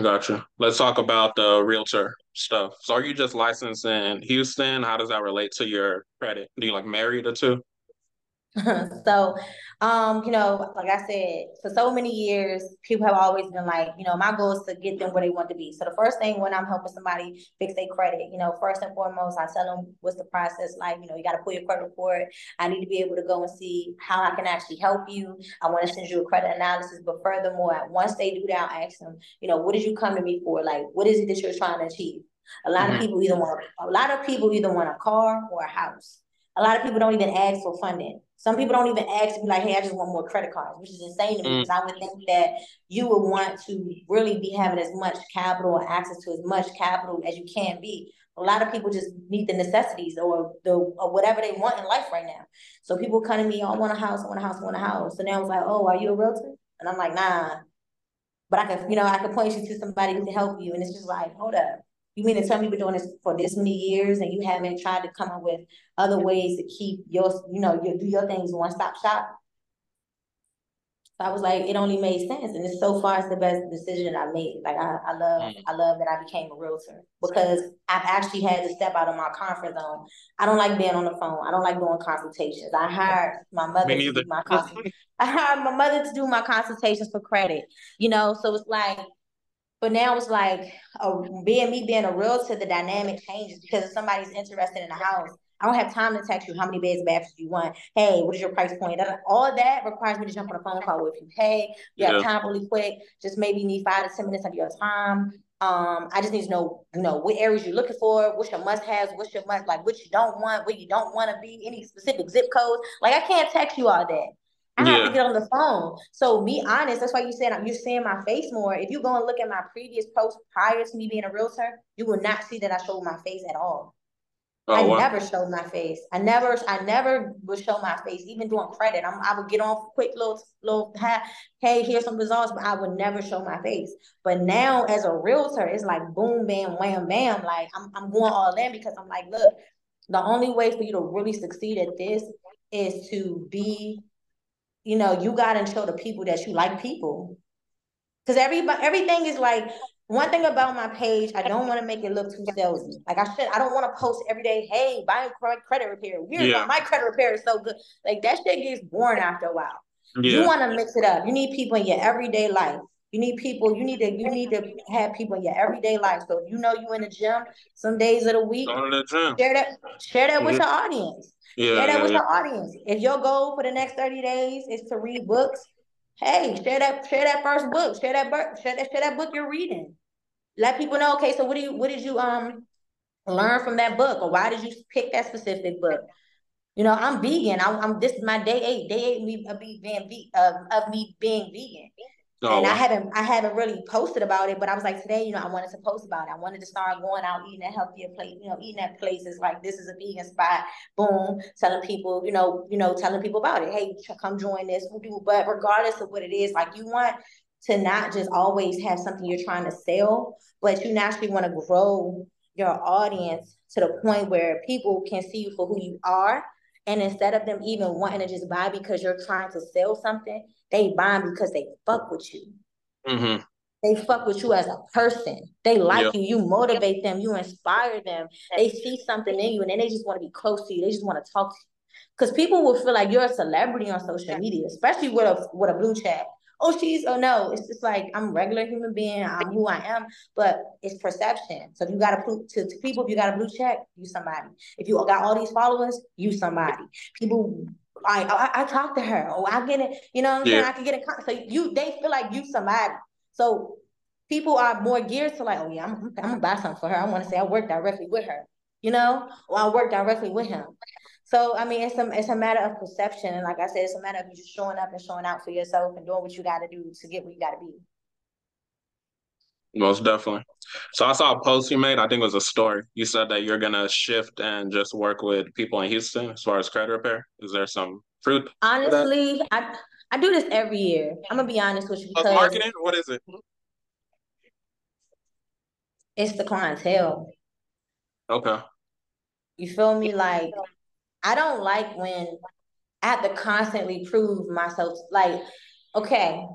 Gotcha. Let's talk about the realtor stuff. So are you just licensed in Houston? How does that relate to your credit? Do you like married or two? so, um, you know, like I said, for so many years, people have always been like, you know, my goal is to get them where they want to be. So the first thing when I'm helping somebody fix their credit, you know, first and foremost, I tell them what's the process like. You know, you got to pull your credit report. I need to be able to go and see how I can actually help you. I want to send you a credit analysis, but furthermore, once they do that, I ask them, you know, what did you come to me for? Like, what is it that you're trying to achieve? A lot mm-hmm. of people either want a lot of people either want a car or a house. A lot of people don't even ask for funding. Some people don't even ask me like, "Hey, I just want more credit cards," which is insane to me mm. because I would think that you would want to really be having as much capital or access to as much capital as you can be. A lot of people just need the necessities or the or whatever they want in life right now. So people come to me, oh, I want a house, I want a house, I want a house. So now I was like, oh, are you a realtor? And I'm like, nah. But I can, you know, I can point you to somebody who can help you. And it's just like, hold up you mean to tell me you've been doing this for this many years and you haven't tried to come up with other ways to keep your, you know, your do your things one stop shop? So I was like, it only made sense, and it's so far it's the best decision I made. Like I, I love, mm. I love that I became a realtor because I've actually had to step out of my comfort zone. I don't like being on the phone. I don't like doing consultations. I hired my mother to do my I hired my mother to do my consultations for credit. You know, so it's like but now it's like uh, being me being a realtor, the dynamic changes because if somebody's interested in a house, I don't have time to text you how many beds, bathrooms you want. Hey, what is your price point? All that requires me to jump on a phone call with you. Hey, you have time really quick. Just maybe need five to ten minutes of your time. Um, I just need to know, you know, what areas you're looking for, what's your must-haves, what's your must, like what you don't want, what you don't want to be, any specific zip codes. Like I can't text you all that. I have to get on the phone. So be honest. That's why you said you're seeing my face more. If you go and look at my previous posts prior to me being a realtor, you will not see that I showed my face at all. Oh, I wow. never showed my face. I never, I never would show my face, even doing credit. I'm, I would get on quick little, little, hey, here's some results, but I would never show my face. But now, as a realtor, it's like boom, bam, wham, bam. Like I'm, I'm going all in because I'm like, look, the only way for you to really succeed at this is to be you know, you got to show the people that you like people. Because everybody, everything is like one thing about my page. I don't want to make it look too salesy. Like I should. I don't want to post every day. Hey, buy credit repair. Weird. Yeah. My credit repair is so good. Like that shit gets boring after a while. Yeah. You want to mix it up. You need people in your everyday life. You need people. You need to. You need to have people in your everyday life. So if you know you in the gym some days of the week, the gym. share that. Share that with mm-hmm. your audience. Yeah, share that with your audience. If your goal for the next 30 days is to read books, hey, share that, share that first book, share that book, share that, share that book you're reading. Let people know, okay, so what do you what did you um learn from that book? Or why did you pick that specific book? You know, I'm vegan. I'm, I'm this is my day eight. Day eight me of me being uh, of me being vegan. Oh, and I haven't I haven't really posted about it, but I was like today, you know, I wanted to post about it. I wanted to start going out eating at healthier place, you know, eating at places like this is a vegan spot. Boom, telling people, you know, you know, telling people about it. Hey, come join this. But regardless of what it is, like you want to not just always have something you're trying to sell, but you naturally want to grow your audience to the point where people can see you for who you are And instead of them even wanting to just buy because you're trying to sell something, they buy because they fuck with you. Mm-hmm. They fuck with you as a person. They like yep. you. You motivate them. You inspire them. They see something in you, and then they just want to be close to you. They just want to talk to you. Because people will feel like you're a celebrity on social media, especially with a with a blue check. Oh, she's oh no. It's just like I'm a regular human being. I'm who I am, but it's perception. So if you got to to, to people. If you got a blue check, you somebody. If you got all these followers, you somebody. People I, I, I talk to her. Oh, I get it. You know what I'm yeah. saying? I can get it. So you, they feel like you somebody. So people are more geared to like, oh yeah, I'm, I'm gonna buy something for her. I want to say I work directly with her. You know, or I work directly with him. So I mean, it's a it's a matter of perception, and like I said, it's a matter of you just showing up and showing out for yourself and doing what you got to do to get where you got to be. Most definitely. So I saw a post you made. I think it was a story. You said that you're gonna shift and just work with people in Houston as far as credit repair. Is there some fruit? Honestly, I I do this every year. I'm gonna be honest with you because marketing. What is it? It's the clientele. Okay. You feel me? Like I don't like when I have to constantly prove myself. Like, okay,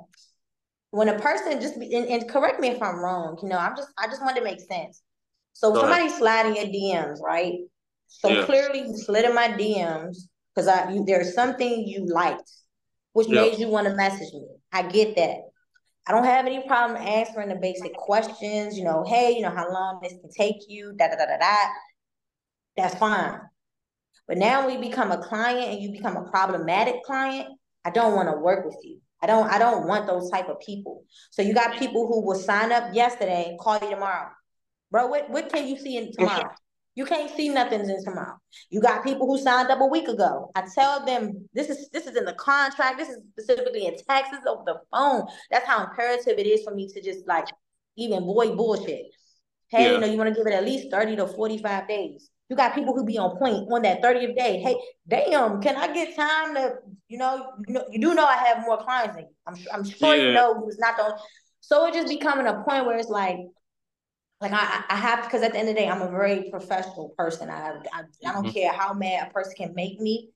when a person just be, and, and, correct me if I'm wrong, you know, I'm just I just want to make sense. So Go somebody sliding your DMs, right? So yeah. clearly you slid in my DMs because I you, there's something you liked, which yeah. made you want to message me. I get that. I don't have any problem answering the basic questions, you know, hey, you know, how long this can take you, da da da da da. That's fine. But now we become a client and you become a problematic client, I don't want to work with you. I don't I don't want those type of people. So you got people who will sign up yesterday, and call you tomorrow. Bro, what, what can you see in tomorrow? You can't see nothing in tomorrow. You got people who signed up a week ago. I tell them this is this is in the contract. This is specifically in Texas over the phone. That's how imperative it is for me to just like even void bullshit. Hey, yeah. you know, you want to give it at least 30 to 45 days. You got people who be on point on that 30th day. Hey, damn, can I get time to, you know, you know, you do know I have more clients than you. I'm, I'm sure yeah. you know who's not the so it just becoming a point where it's like, like I, I have because at the end of the day, I'm a very professional person. I I, I don't mm-hmm. care how mad a person can make me.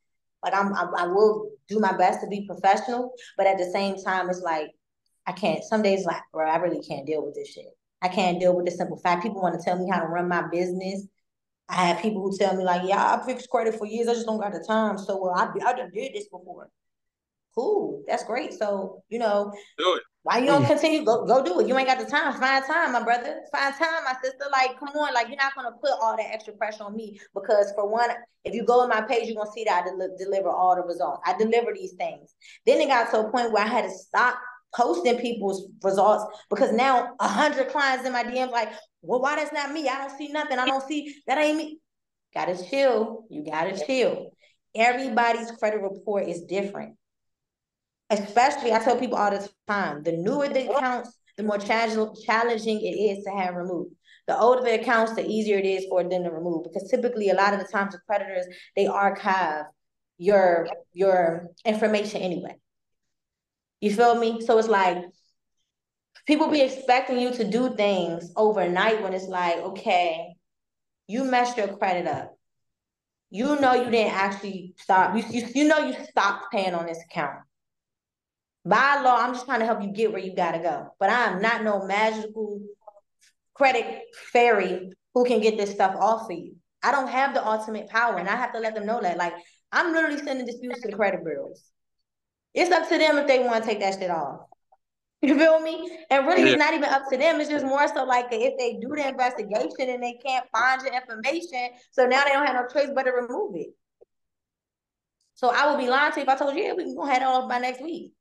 Like I'm I, I will do my best to be professional, but at the same time, it's like I can't. Some days, like, bro, I really can't deal with this shit. I can't deal with the simple fact. People want to tell me how to run my business. I have people who tell me like, yeah, I fixed credit for years. I just don't got the time. So well, I I done did this before. Cool, that's great. So you know, do it. Why you don't mm. continue? Go go do it. You ain't got the time. Find time, my brother. Find time, my sister. Like, come on. Like, you're not gonna put all that extra pressure on me because for one, if you go on my page, you're gonna see that I del- deliver all the results. I deliver these things. Then it got to a point where I had to stop posting people's results because now a hundred clients in my DM like, well, why that's not me? I don't see nothing. I don't see that ain't me. Gotta chill. You gotta chill. Everybody's credit report is different. Especially, I tell people all the time, the newer the accounts, the more challenging it is to have removed. The older the accounts, the easier it is for them to remove because typically a lot of the times the creditors they archive your your information anyway. You feel me? So it's like people be expecting you to do things overnight when it's like, okay, you messed your credit up. You know you didn't actually stop. You, you, you know you stopped paying on this account. By law, I'm just trying to help you get where you gotta go. But I am not no magical credit fairy who can get this stuff off for you. I don't have the ultimate power, and I have to let them know that. Like, I'm literally sending disputes to the credit bureaus. It's up to them if they want to take that shit off. You feel me? And really, it's not even up to them. It's just more so like if they do the investigation and they can't find your information, so now they don't have no choice but to remove it. So I would be lying to you if I told you, yeah, we can go ahead off by next week.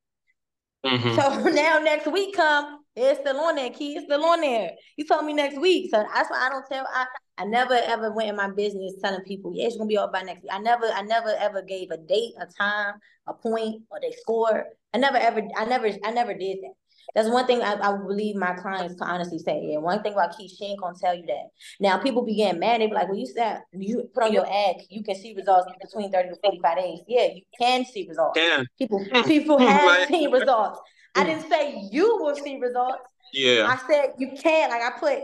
Mm-hmm. So now next week come, it's still on there, Kee. It's still on there. You told me next week. So that's why I don't tell I I never ever went in my business telling people, yeah, it's gonna be off by next week. I never, I never ever gave a date, a time, a point, or they score. I never ever, I never, I never did that. That's one thing I, I believe my clients can honestly say. And one thing about Keith, she ain't gonna tell you that. Now people be getting mad. They be like, well, you said you put on your ad, you can see results between 30 to 45 days. Yeah, you can see results. Can. People people have seen results. I didn't say you will see results. Yeah. I said you can. Like I put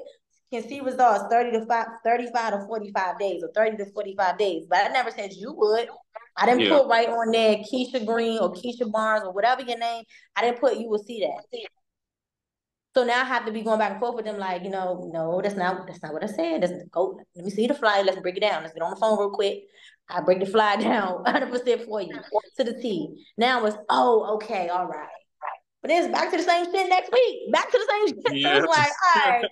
can see results 30 to 5, 35 to 45 days or 30 to 45 days. But I never said you would. I didn't yeah. put right on there Keisha Green or Keisha Barnes or whatever your name. I didn't put you will see that. So now I have to be going back and forth with them, like, you know, no, that's not that's not what I said. That's go. Let me see the flyer. Let's break it down. Let's get on the phone real quick. I break the flyer down 100 percent for you to the T. Now it's oh, okay, all right. But it's back to the same shit next week. Back to the same shit. Yeah. like, all right.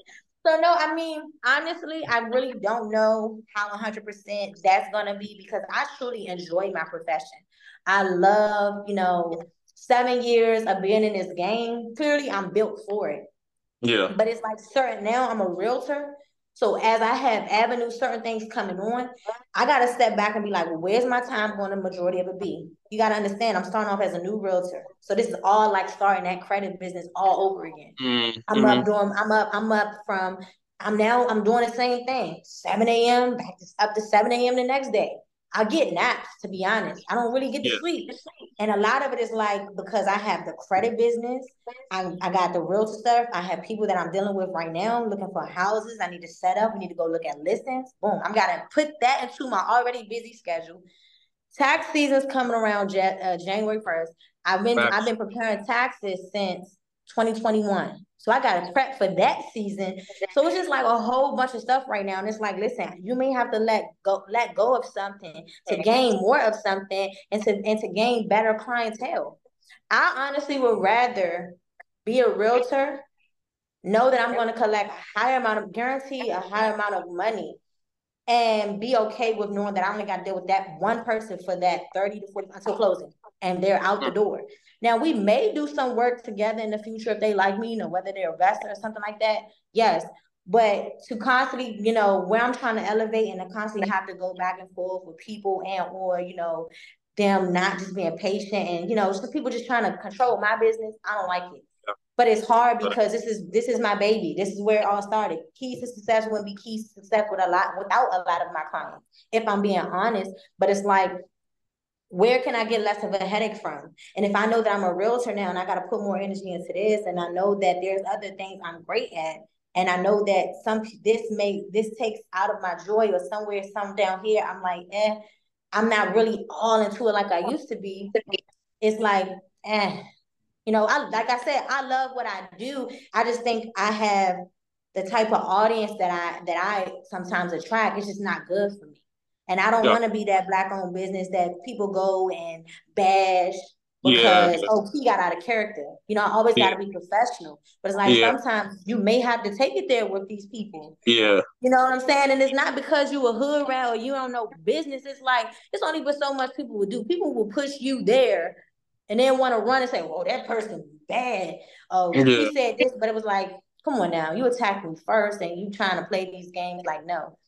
So no, I mean, honestly, I really don't know how 100% that's going to be because I truly enjoy my profession. I love, you know, seven years of being in this game. Clearly, I'm built for it. Yeah. But it's like certain now I'm a realtor. So as I have avenues, certain things coming on, I gotta step back and be like, well, where's my time going to majority of it be? You gotta understand, I'm starting off as a new realtor. So this is all like starting that credit business all over again. Mm-hmm. I'm up doing, I'm up, I'm up from I'm now I'm doing the same thing. 7 a.m. back to up to 7 a.m. the next day. I get naps, to be honest. I don't really get to yeah. sleep. And a lot of it is like because I have the credit business, I, I got the real stuff. I have people that I'm dealing with right now looking for houses. I need to set up. We need to go look at listings. Boom. I'm gotta put that into my already busy schedule. Tax season's coming around uh, January 1st. I've been I've been preparing taxes since 2021. So I got to prep for that season. So it's just like a whole bunch of stuff right now. And it's like, listen, you may have to let go, let go of something to gain more of something and to and to gain better clientele. I honestly would rather be a realtor, know that I'm going to collect a higher amount of guarantee, a higher amount of money, and be okay with knowing that I only got to deal with that one person for that 30 to 40 until closing and they're out the door. Now we may do some work together in the future if they like me, you know, whether they're a investor or something like that. Yes. But to constantly, you know, where I'm trying to elevate and to constantly have to go back and forth with people and or, you know, them not just being patient and, you know, some people just trying to control my business. I don't like it. But it's hard because this is this is my baby. This is where it all started. Keys to success wouldn't be keys to success with a lot without a lot of my clients, if I'm being honest. But it's like where can I get less of a headache from? And if I know that I'm a realtor now and I got to put more energy into this, and I know that there's other things I'm great at, and I know that some this may this takes out of my joy or somewhere some down here, I'm like, eh, I'm not really all into it like I used to be. It's like, eh, you know, I like I said, I love what I do. I just think I have the type of audience that I that I sometimes attract. It's just not good for me. And I don't want to be that black owned business that people go and bash because yeah. oh he got out of character. You know, I always yeah. got to be professional. But it's like yeah. sometimes you may have to take it there with these people. Yeah. You know what I'm saying? And it's not because you a hood rat or you don't know business. It's like it's only what so much people will do. People will push you there and then want to run and say, "Oh, that person bad." Oh, yeah. he said this, but it was like, "Come on now, you attack me first, and you trying to play these games." Like, no,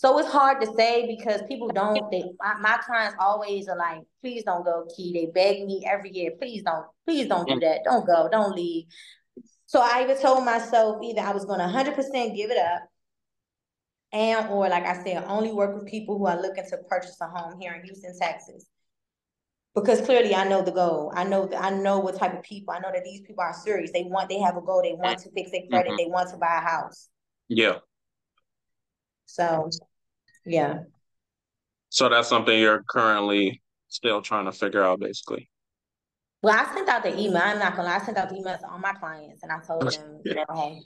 so it's hard to say because people don't. They my, my, clients always are like, please don't go, Kee. They beg me every year, please don't, please don't do that. Don't go, don't leave. So I even told myself either I was going to 100% give it up, and or like I said, only work with people who are looking to purchase a home here in Houston, Texas. Because clearly I know the goal. I know that I know what type of people. I know that these people are serious. They want, they have a goal. They want to fix their credit. Mm-hmm. They want to buy a house. Yeah. So yeah. So that's something you're currently still trying to figure out, basically. Well, I sent out the email. I'm not gonna lie. I sent out the emails to all my clients, and I told them, yeah. hey,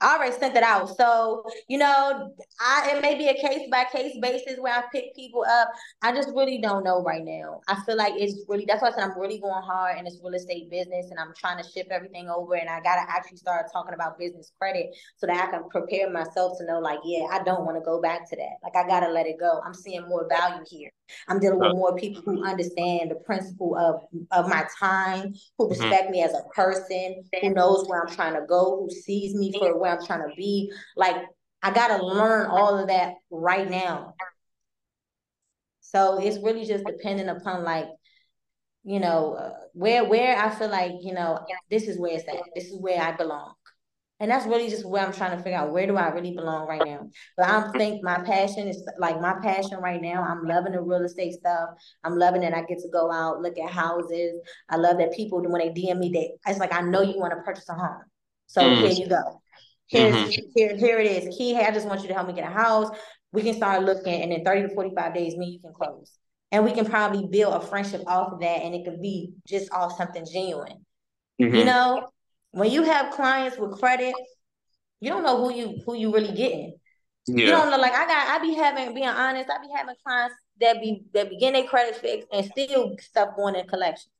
I already sent it out. So, you know, I it may be a case by case basis where I pick people up. I just really don't know right now. I feel like it's really that's why I said I'm really going hard in this real estate business and I'm trying to ship everything over and I gotta actually start talking about business credit so that I can prepare myself to know like, yeah, I don't want to go back to that. Like I gotta let it go. I'm seeing more value here. I'm dealing with more people who understand the principle of, of my time, who mm-hmm. respect mm-hmm. me as a person, who knows where I'm trying to go, who sees me for where I'm trying to be. Like I gotta learn all of that right now. So it's really just dependent upon like, you know, uh, where where I feel like you know this is where it's at. This is where I belong. And that's really just where I'm trying to figure out where do I really belong right now. But I think my passion is like my passion right now. I'm loving the real estate stuff. I'm loving that I get to go out, look at houses. I love that people when they DM me, they it's like I know you want to purchase a home. So mm. here you go. Here's mm-hmm. here, here it is. Kee, hey, I just want you to help me get a house. We can start looking, and in 30 to 45 days, me, you can close. And we can probably build a friendship off of that, and it could be just all something genuine. Mm-hmm. You know, when you have clients with credit, you don't know who you who you really getting. Yeah. You don't know, like I got I be having being honest, I be having clients that be that begin their credit fix and still stuff going in collection.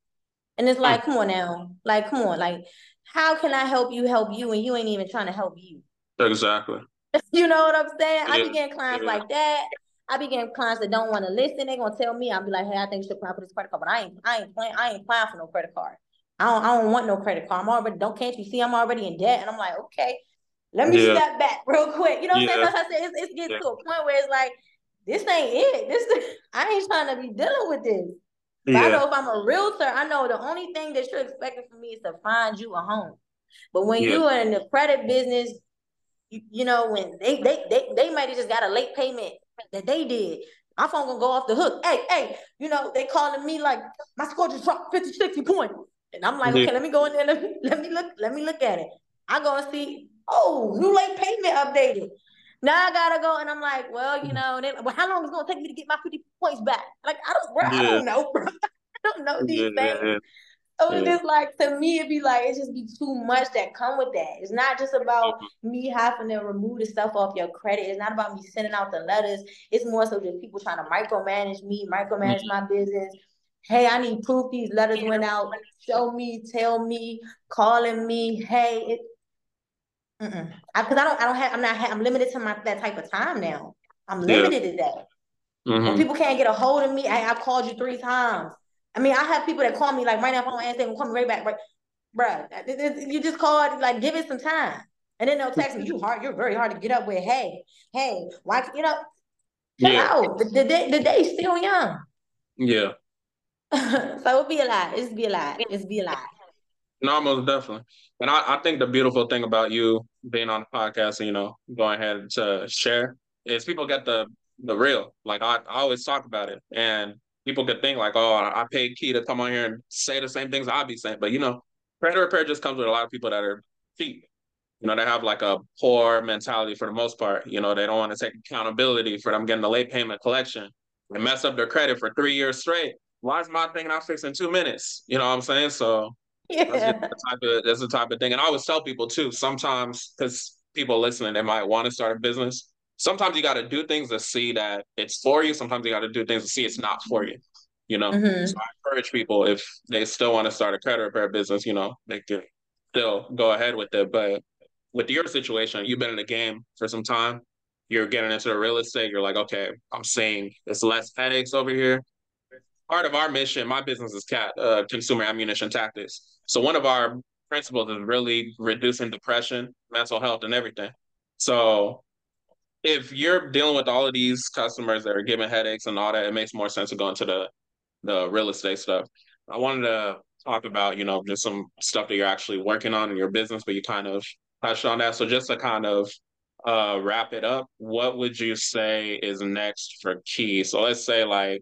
And it's like, mm. come on now. Like, come on, like how can I help you help you and you ain't even trying to help you? Exactly. you know what I'm saying? Yeah. I be getting clients yeah. like that. I be getting clients that don't want to listen. They're gonna tell me, I'll be like, hey, I think you should apply for this credit card, but I ain't I ain't playing, I ain't applying for no credit card. I don't I don't want no credit card. I'm already don't can't you see I'm already in debt? And I'm like, okay, let me yeah. step back real quick. You know what yeah. I'm saying? That's I said it's, it's getting to a point where it's like, this ain't it. This I ain't trying to be dealing with this. But I know if I'm a realtor, I know the only thing that you're expecting from me is to find you a home. But when you're in the credit business, you, you know, when they they they they might have just got a late payment that they did. My phone gonna go off the hook. Hey, hey, you know, they calling me like my score just dropped 50, 60 points. And I'm like, okay, let me go in there. Let me, let me look, let me look at it. I go and see, oh, new late payment updated. Now I gotta go, and I'm like, well, you know, then, well, how long is it gonna take me to get my 50 points back? Like, I don't, bro, yeah. I don't know, bro. I don't know these yeah, things. Yeah. So it's just like to me, it'd be like it just be too much that come with that. It's not just about mm-hmm. me having to remove the stuff off your credit. It's not about me sending out the letters. It's more so just people trying to micromanage me, micromanage mm-hmm. my business. Hey, I need proof these letters went out. Show me, tell me, calling me. Hey, it, because I, I, don't, I don't have, I'm not, I'm limited to my that type of time now. I'm limited yeah. to that. Mm-hmm. People can't get a hold of me, I, I called you three times. I mean, I have people that call me like right now if I don't answer, they call me right back. Right, bruh, you just called like give it some time, and then they'll text me. You hard, you're very hard to get up with. Hey, hey, why? You know, yeah. out. The, the day, the day's still young. Yeah. so it'll be a lot. It's be a lot. It's be a lot. No, most definitely. And I, I think the beautiful thing about you being on the podcast and you know going ahead to share is people get the the real. Like I, I always talk about it, and people could think like, oh, I paid Kee to come on here and say the same things I'd be saying. But you know, credit repair just comes with a lot of people that are cheap. You know, they have like a poor mentality for the most part. You know, they don't want to take accountability for them getting the late payment collection and mess up their credit for three years straight. Why is my thing not fixed in two minutes? You know what I'm saying? So yeah. that's, the type of, that's the type of thing. And I always tell people too, sometimes because people listening, they might want to start a business sometimes you got to do things to see that it's for you. Sometimes you got to do things to see it's not for you. You know, mm-hmm. so I encourage people if they still want to start a credit repair business, you know, they can still go ahead with it. But with your situation, you've been in the game for some time. You're getting into the real estate. You're like, okay, I'm seeing there's less headaches over here. Part of our mission, my business is CAT, uh, Consumer Ammunition Tactics. So one of our principles is really reducing depression, mental health, and everything. So if you're dealing with all of these customers that are giving headaches and all that, it makes more sense to go into the the real estate stuff. I wanted to talk about, you know, just some stuff that you're actually working on in your business, but you kind of touched on that. So just to kind of uh wrap it up, what would you say is next for Kee? So let's say like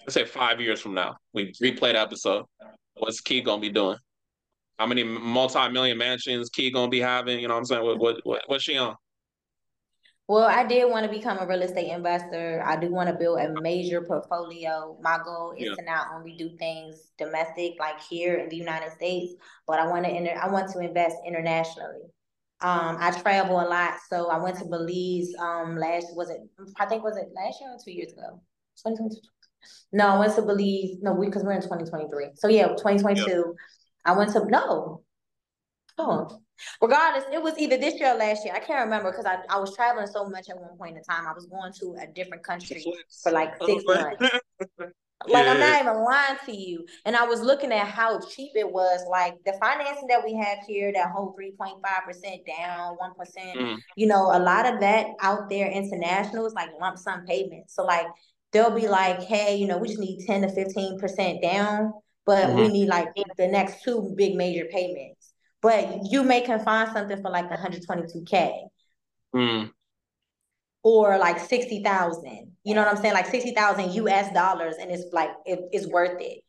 let's say five years from now, we replay the episode. What's Kee gonna be doing? How many multi-million mansions Kee gonna be having? You know what I'm saying? What what, what what's she on? Well, I did want to become a real estate investor. I do want to build a major portfolio. My goal is yeah. to not only do things domestic, like here in the United States, but I want to enter. I want to invest internationally. Um, I travel a lot, so I went to Belize. Um, last was it? I think was it last year or two years ago? Twenty twenty two. No, I went to Belize. No, we because we're in twenty twenty three. So yeah, twenty twenty two. I went to no. Oh, Regardless, it was either this year or last year. I can't remember because I, I was traveling so much at one point in time. I was going to a different country for like six months. like yeah. I'm not even lying to you. And I was looking at how cheap it was. Like the financing that we have here, that whole 3.5% down, 1%, mm. you know, a lot of that out there international is like lump sum payments. So like they'll be like, hey, you know, we just need 10 to 15% down, but mm-hmm. we need like the next two big major payments but you may can find something for like 122k mm. or like 60,000 you know what I'm saying like 60,000 US dollars and it's like it, it's worth it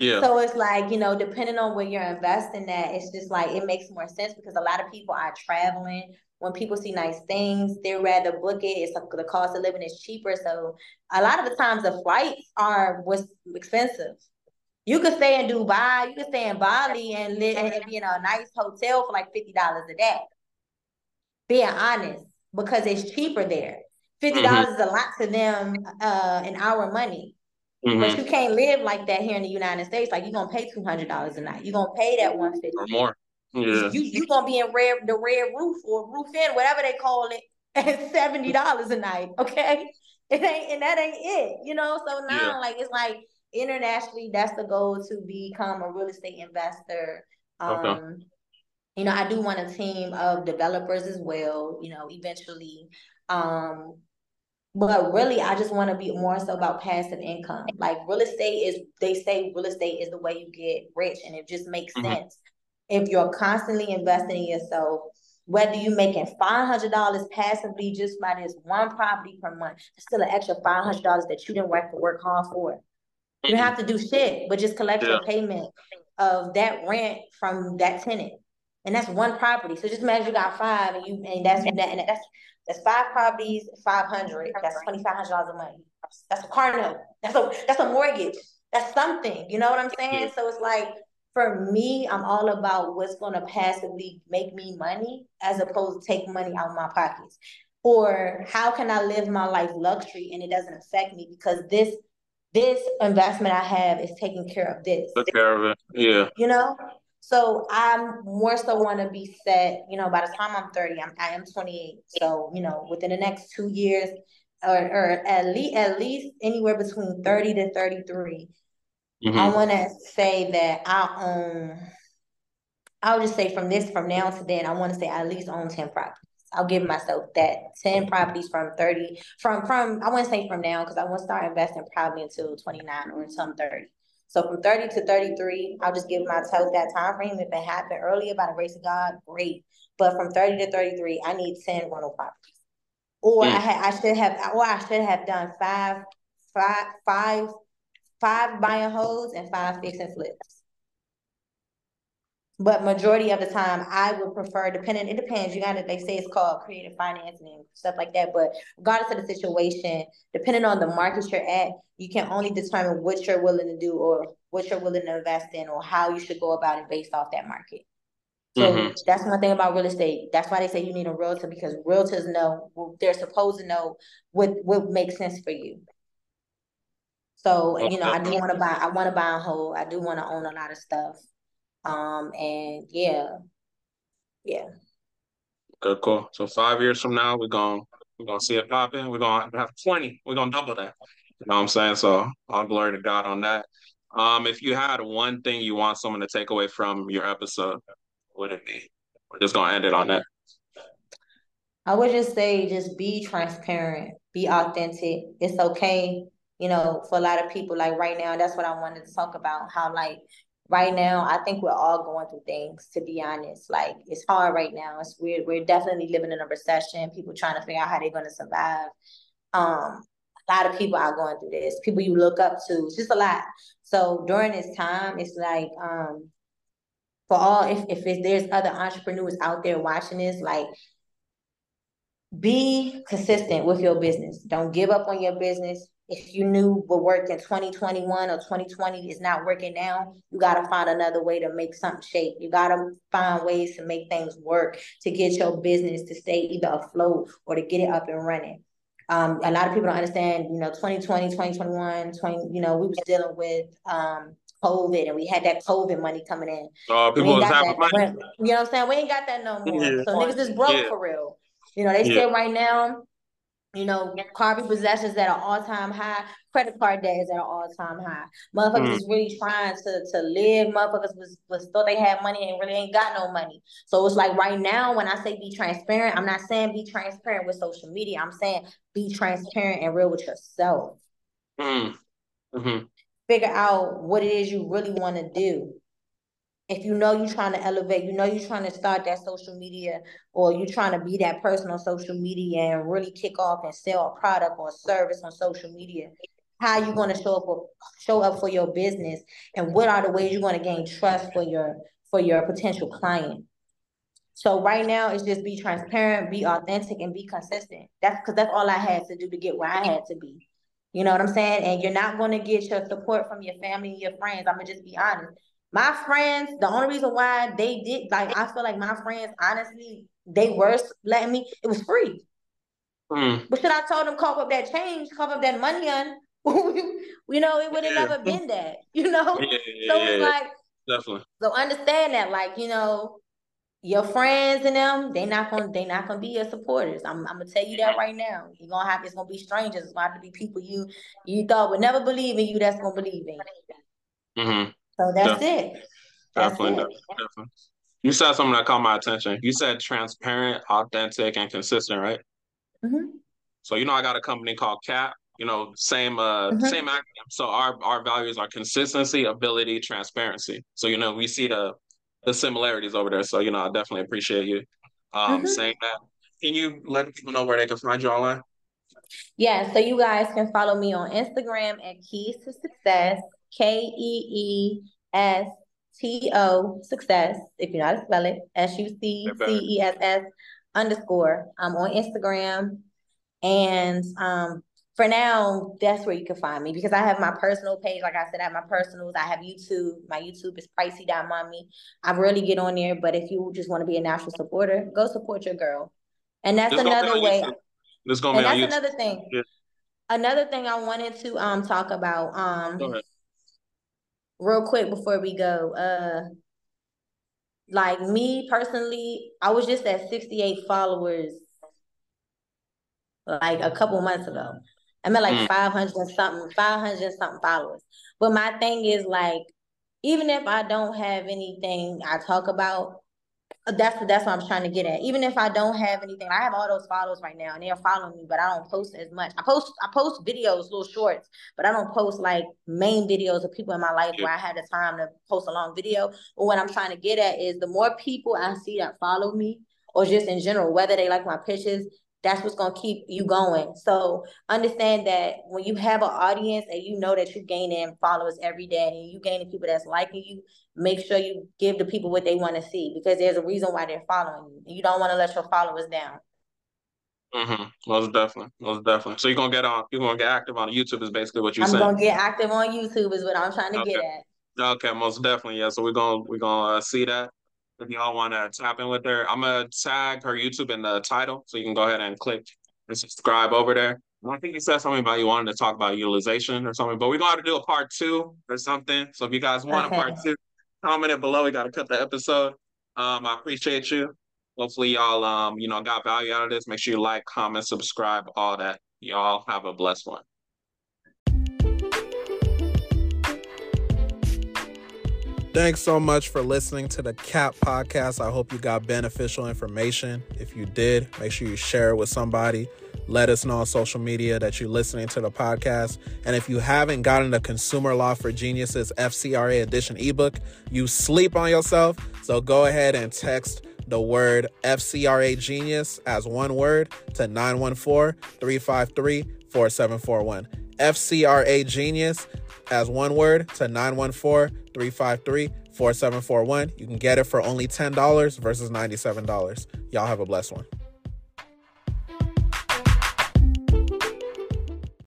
yeah. So it's like, you know, depending on where you're investing at, it's just like it makes more sense because a lot of people are traveling when people see nice things, they rather book it. It's like the cost of living is cheaper. So a lot of the times the flights are what's expensive. You could stay in Dubai, you could stay in Bali and live and be in a nice hotel for like fifty dollars a day. Being honest, because it's cheaper there. Fifty dollars mm-hmm. is a lot to them uh, in our money. Mm-hmm. But you can't live like that here in the United States. Like you're gonna pay two hundred dollars a night. You're gonna pay that one fifty or more. Yeah. You you gonna be in red the red roof or roof in, whatever they call it, at seventy dollars a night. Okay. It ain't and that ain't it. You know, so now yeah. like it's like internationally, that's the goal to become a real estate investor. Um, okay. you know, I do want a team of developers as well, you know, eventually. Um, but really, I just want to be more so about passive income. Like real estate is, they say real estate is the way you get rich, and it just makes mm-hmm. sense if you're constantly investing in yourself. Whether you're making five hundred dollars passively just by this one property per month, it's still an extra five hundred dollars that you didn't work to work hard for. You don't have to do shit, but just collect yeah. your payment of that rent from that tenant, and that's one property. So just imagine you got five, and you and that's and that's that's five properties, five hundred. That's twenty five hundred dollars a month. That's a car note. That's a that's a mortgage. That's something. You know what I'm saying? So it's like for me, I'm all about what's going to passively make me money as opposed to take money out of my pockets. Or how can I live my life luxury and it doesn't affect me because this this investment I have is taking care of this. Take care of it. Yeah. You know? So I'm more so want to be set, you know, by the time I'm 30, I'm I am 28. So, you know, within the next two years, or, or at least at least anywhere between 30 to 33, mm-hmm. I want to say that I own I'll just say from this from now to then, I want to say I at least own 10 properties. I'll give myself that 10 properties from 30 from from I wouldn't say from now because I want to start investing probably until 29 or some 30. So from 30 to 33, I'll just give myself that time frame. If it happened earlier by the grace of God, great. But from 30 to 33, I need 10 rental properties. Or mm. I had I should have or I should have done five, five, five, five buying holds and five fix and flips. But majority of the time, I would prefer, depending, it depends. You got to, they say it's called creative financing and stuff like that. But regardless of the situation, depending on the market you're at, you can only determine what you're willing to do or what you're willing to invest in or how you should go about it based off that market. So mm-hmm. that's one thing about real estate. That's why they say you need a realtor because realtors know they're supposed to know what what makes sense for you. So you know, I do want to buy. I want to buy a whole. I do want to own a lot of stuff. Um, and yeah, yeah. Good, cool. So five years from now, we're gonna we're gonna see it popping. We're gonna have twenty. We're gonna double that. You know what I'm saying? So all glory to God on that. Um, if you had one thing you want someone to take away from your episode, what would it be? We're just gonna end it on that. I would just say, just be transparent, be authentic. It's okay, you know, for a lot of people. Like right now, that's what I wanted to talk about. How like right now, I think we're all going through things, to be honest. Like it's hard right now. It's weird. We're definitely living in a recession, people trying to figure out how they're gonna survive. Um, a lot of people are going through this, people you look up to, it's just a lot. So during this time, it's like um for all if, if, if there's other entrepreneurs out there watching this, like be consistent with your business. Don't give up on your business if you knew what worked in 2021 or 2020 is not working now, you got to find another way to make something shake. You got to find ways to make things work to get your business to stay either afloat or to get it up and running. Um, a lot of people don't understand, you know, 2020, 2021, 20, you know, we was dealing with um, COVID and we had that COVID money coming in. Uh, people was having money. You know what I'm saying? We ain't got that no more. Yeah. So niggas is broke yeah. for real. You know, they yeah. say right now, you know, car possessions at an all time high, credit card debt is at an all time high. Motherfuckers mm. is really trying to to live. Motherfuckers was, was thought they had money and really ain't got no money. So it's like right now, when I say be transparent, I'm not saying be transparent with social media. I'm saying be transparent and real with yourself. Mm. Mm-hmm. Figure out what it is you really want to do if you know you're trying to elevate, you know you're trying to start that social media or you're trying to be that person on social media and really kick off and sell a product or a service on social media, how you going to show up for, show up for your business and what are the ways you're going to gain trust for your for your potential client. So right now it's just be transparent, be authentic, and be consistent. That's because that's all I had to do to get where I had to be. You know what I'm saying? And you're not going to get your support from your family and your friends. I'm gonna just be honest. My friends, the only reason why they did like I feel like my friends, honestly, they were letting me. It was free. Mm. But should I told them cough up that change, cough up that money on? you know, it would have yeah. never been that. You know, yeah, yeah, so it's like definitely. So understand that, like you know, your friends and them, they not gonna they not gonna be your supporters. I'm, I'm gonna tell you that right now. You're gonna have it's gonna be strangers. It's gonna have to be people you you thought would never believe in you. That's gonna believe in. You. Mm-hmm. So that's it. That's definitely, it. definitely. You said something that caught my attention. You said transparent, authentic, and consistent, right? Mm-hmm. So you know, I got a company called CAT. You know, same uh mm-hmm. same acronym. So our our values are consistency, ability, transparency. So you know, we see the the similarities over there. So you know, I definitely appreciate you um mm-hmm. saying that. Can you let people know where they can find you online? Yeah, so you guys can follow me on Instagram at Keys to Success, K E E S T O Success. If you know how to spell it, S U C C E S S underscore. I'm on Instagram, and um, for now, that's where you can find me because I have my personal page. Like I said, I have my personals. I have YouTube. My YouTube is pricey.mommy. I rarely get on there, but if you just want to be a natural supporter, go support your girl. And that's just another way. Let's go. And that's another thing. Yeah. Another thing I wanted to um talk about. Um real quick before we go. Uh like me personally, I was just at 68 followers like a couple months ago. I'm at like mm. 500 and something, 500 something followers. But my thing is like, even if I don't have anything I talk about, that's that's what I'm trying to get at. Even if I don't have anything, I have all those followers right now, and they're following me, but I don't post as much. I post I post videos, little shorts, but I don't post like main videos of people in my life where I had the time to post a long video. But what I'm trying to get at is the more people I see that follow me, or just in general, whether they like my pictures, that's what's going to keep you going. So understand that when you have an audience and you know that you're gaining followers every day and you gaining people that's liking you, make sure you give the people what they want to see because there's a reason why they're following you. And you don't want to let your followers down. Mm-hmm. Most definitely. Most definitely. So you're gonna get on you're gonna get active on YouTube is basically what you're I'm saying. I'm gonna get active on YouTube is what I'm trying to okay. get at. Okay, most definitely. Yeah. So we're gonna we're gonna uh, see that if y'all want to tap in with her. I'm gonna tag her YouTube in the title, so you can go ahead and click and subscribe over there. I think you said something about you wanted to talk about utilization or something, but we're going to have to do a part two or something. So if you guys want okay. a part two, comment it below. We got to cut the episode. Um, I appreciate you. Hopefully y'all um, you know, got value out of this. Make sure you like, comment, subscribe, all that. Y'all have a blessed one. Thanks so much for listening to the CAT podcast. I hope you got beneficial information. If you did, make sure you share it with somebody. Let us know on social media that you're listening to the podcast. And if you haven't gotten the Consumer Law for Geniuses FCRA edition ebook, you sleep on yourself. So go ahead and text the word FCRA Genius as one word to 914 353 4741. FCRA Genius as one word to 914 353 4741. You can get it for only $10 versus $97. Y'all have a blessed one.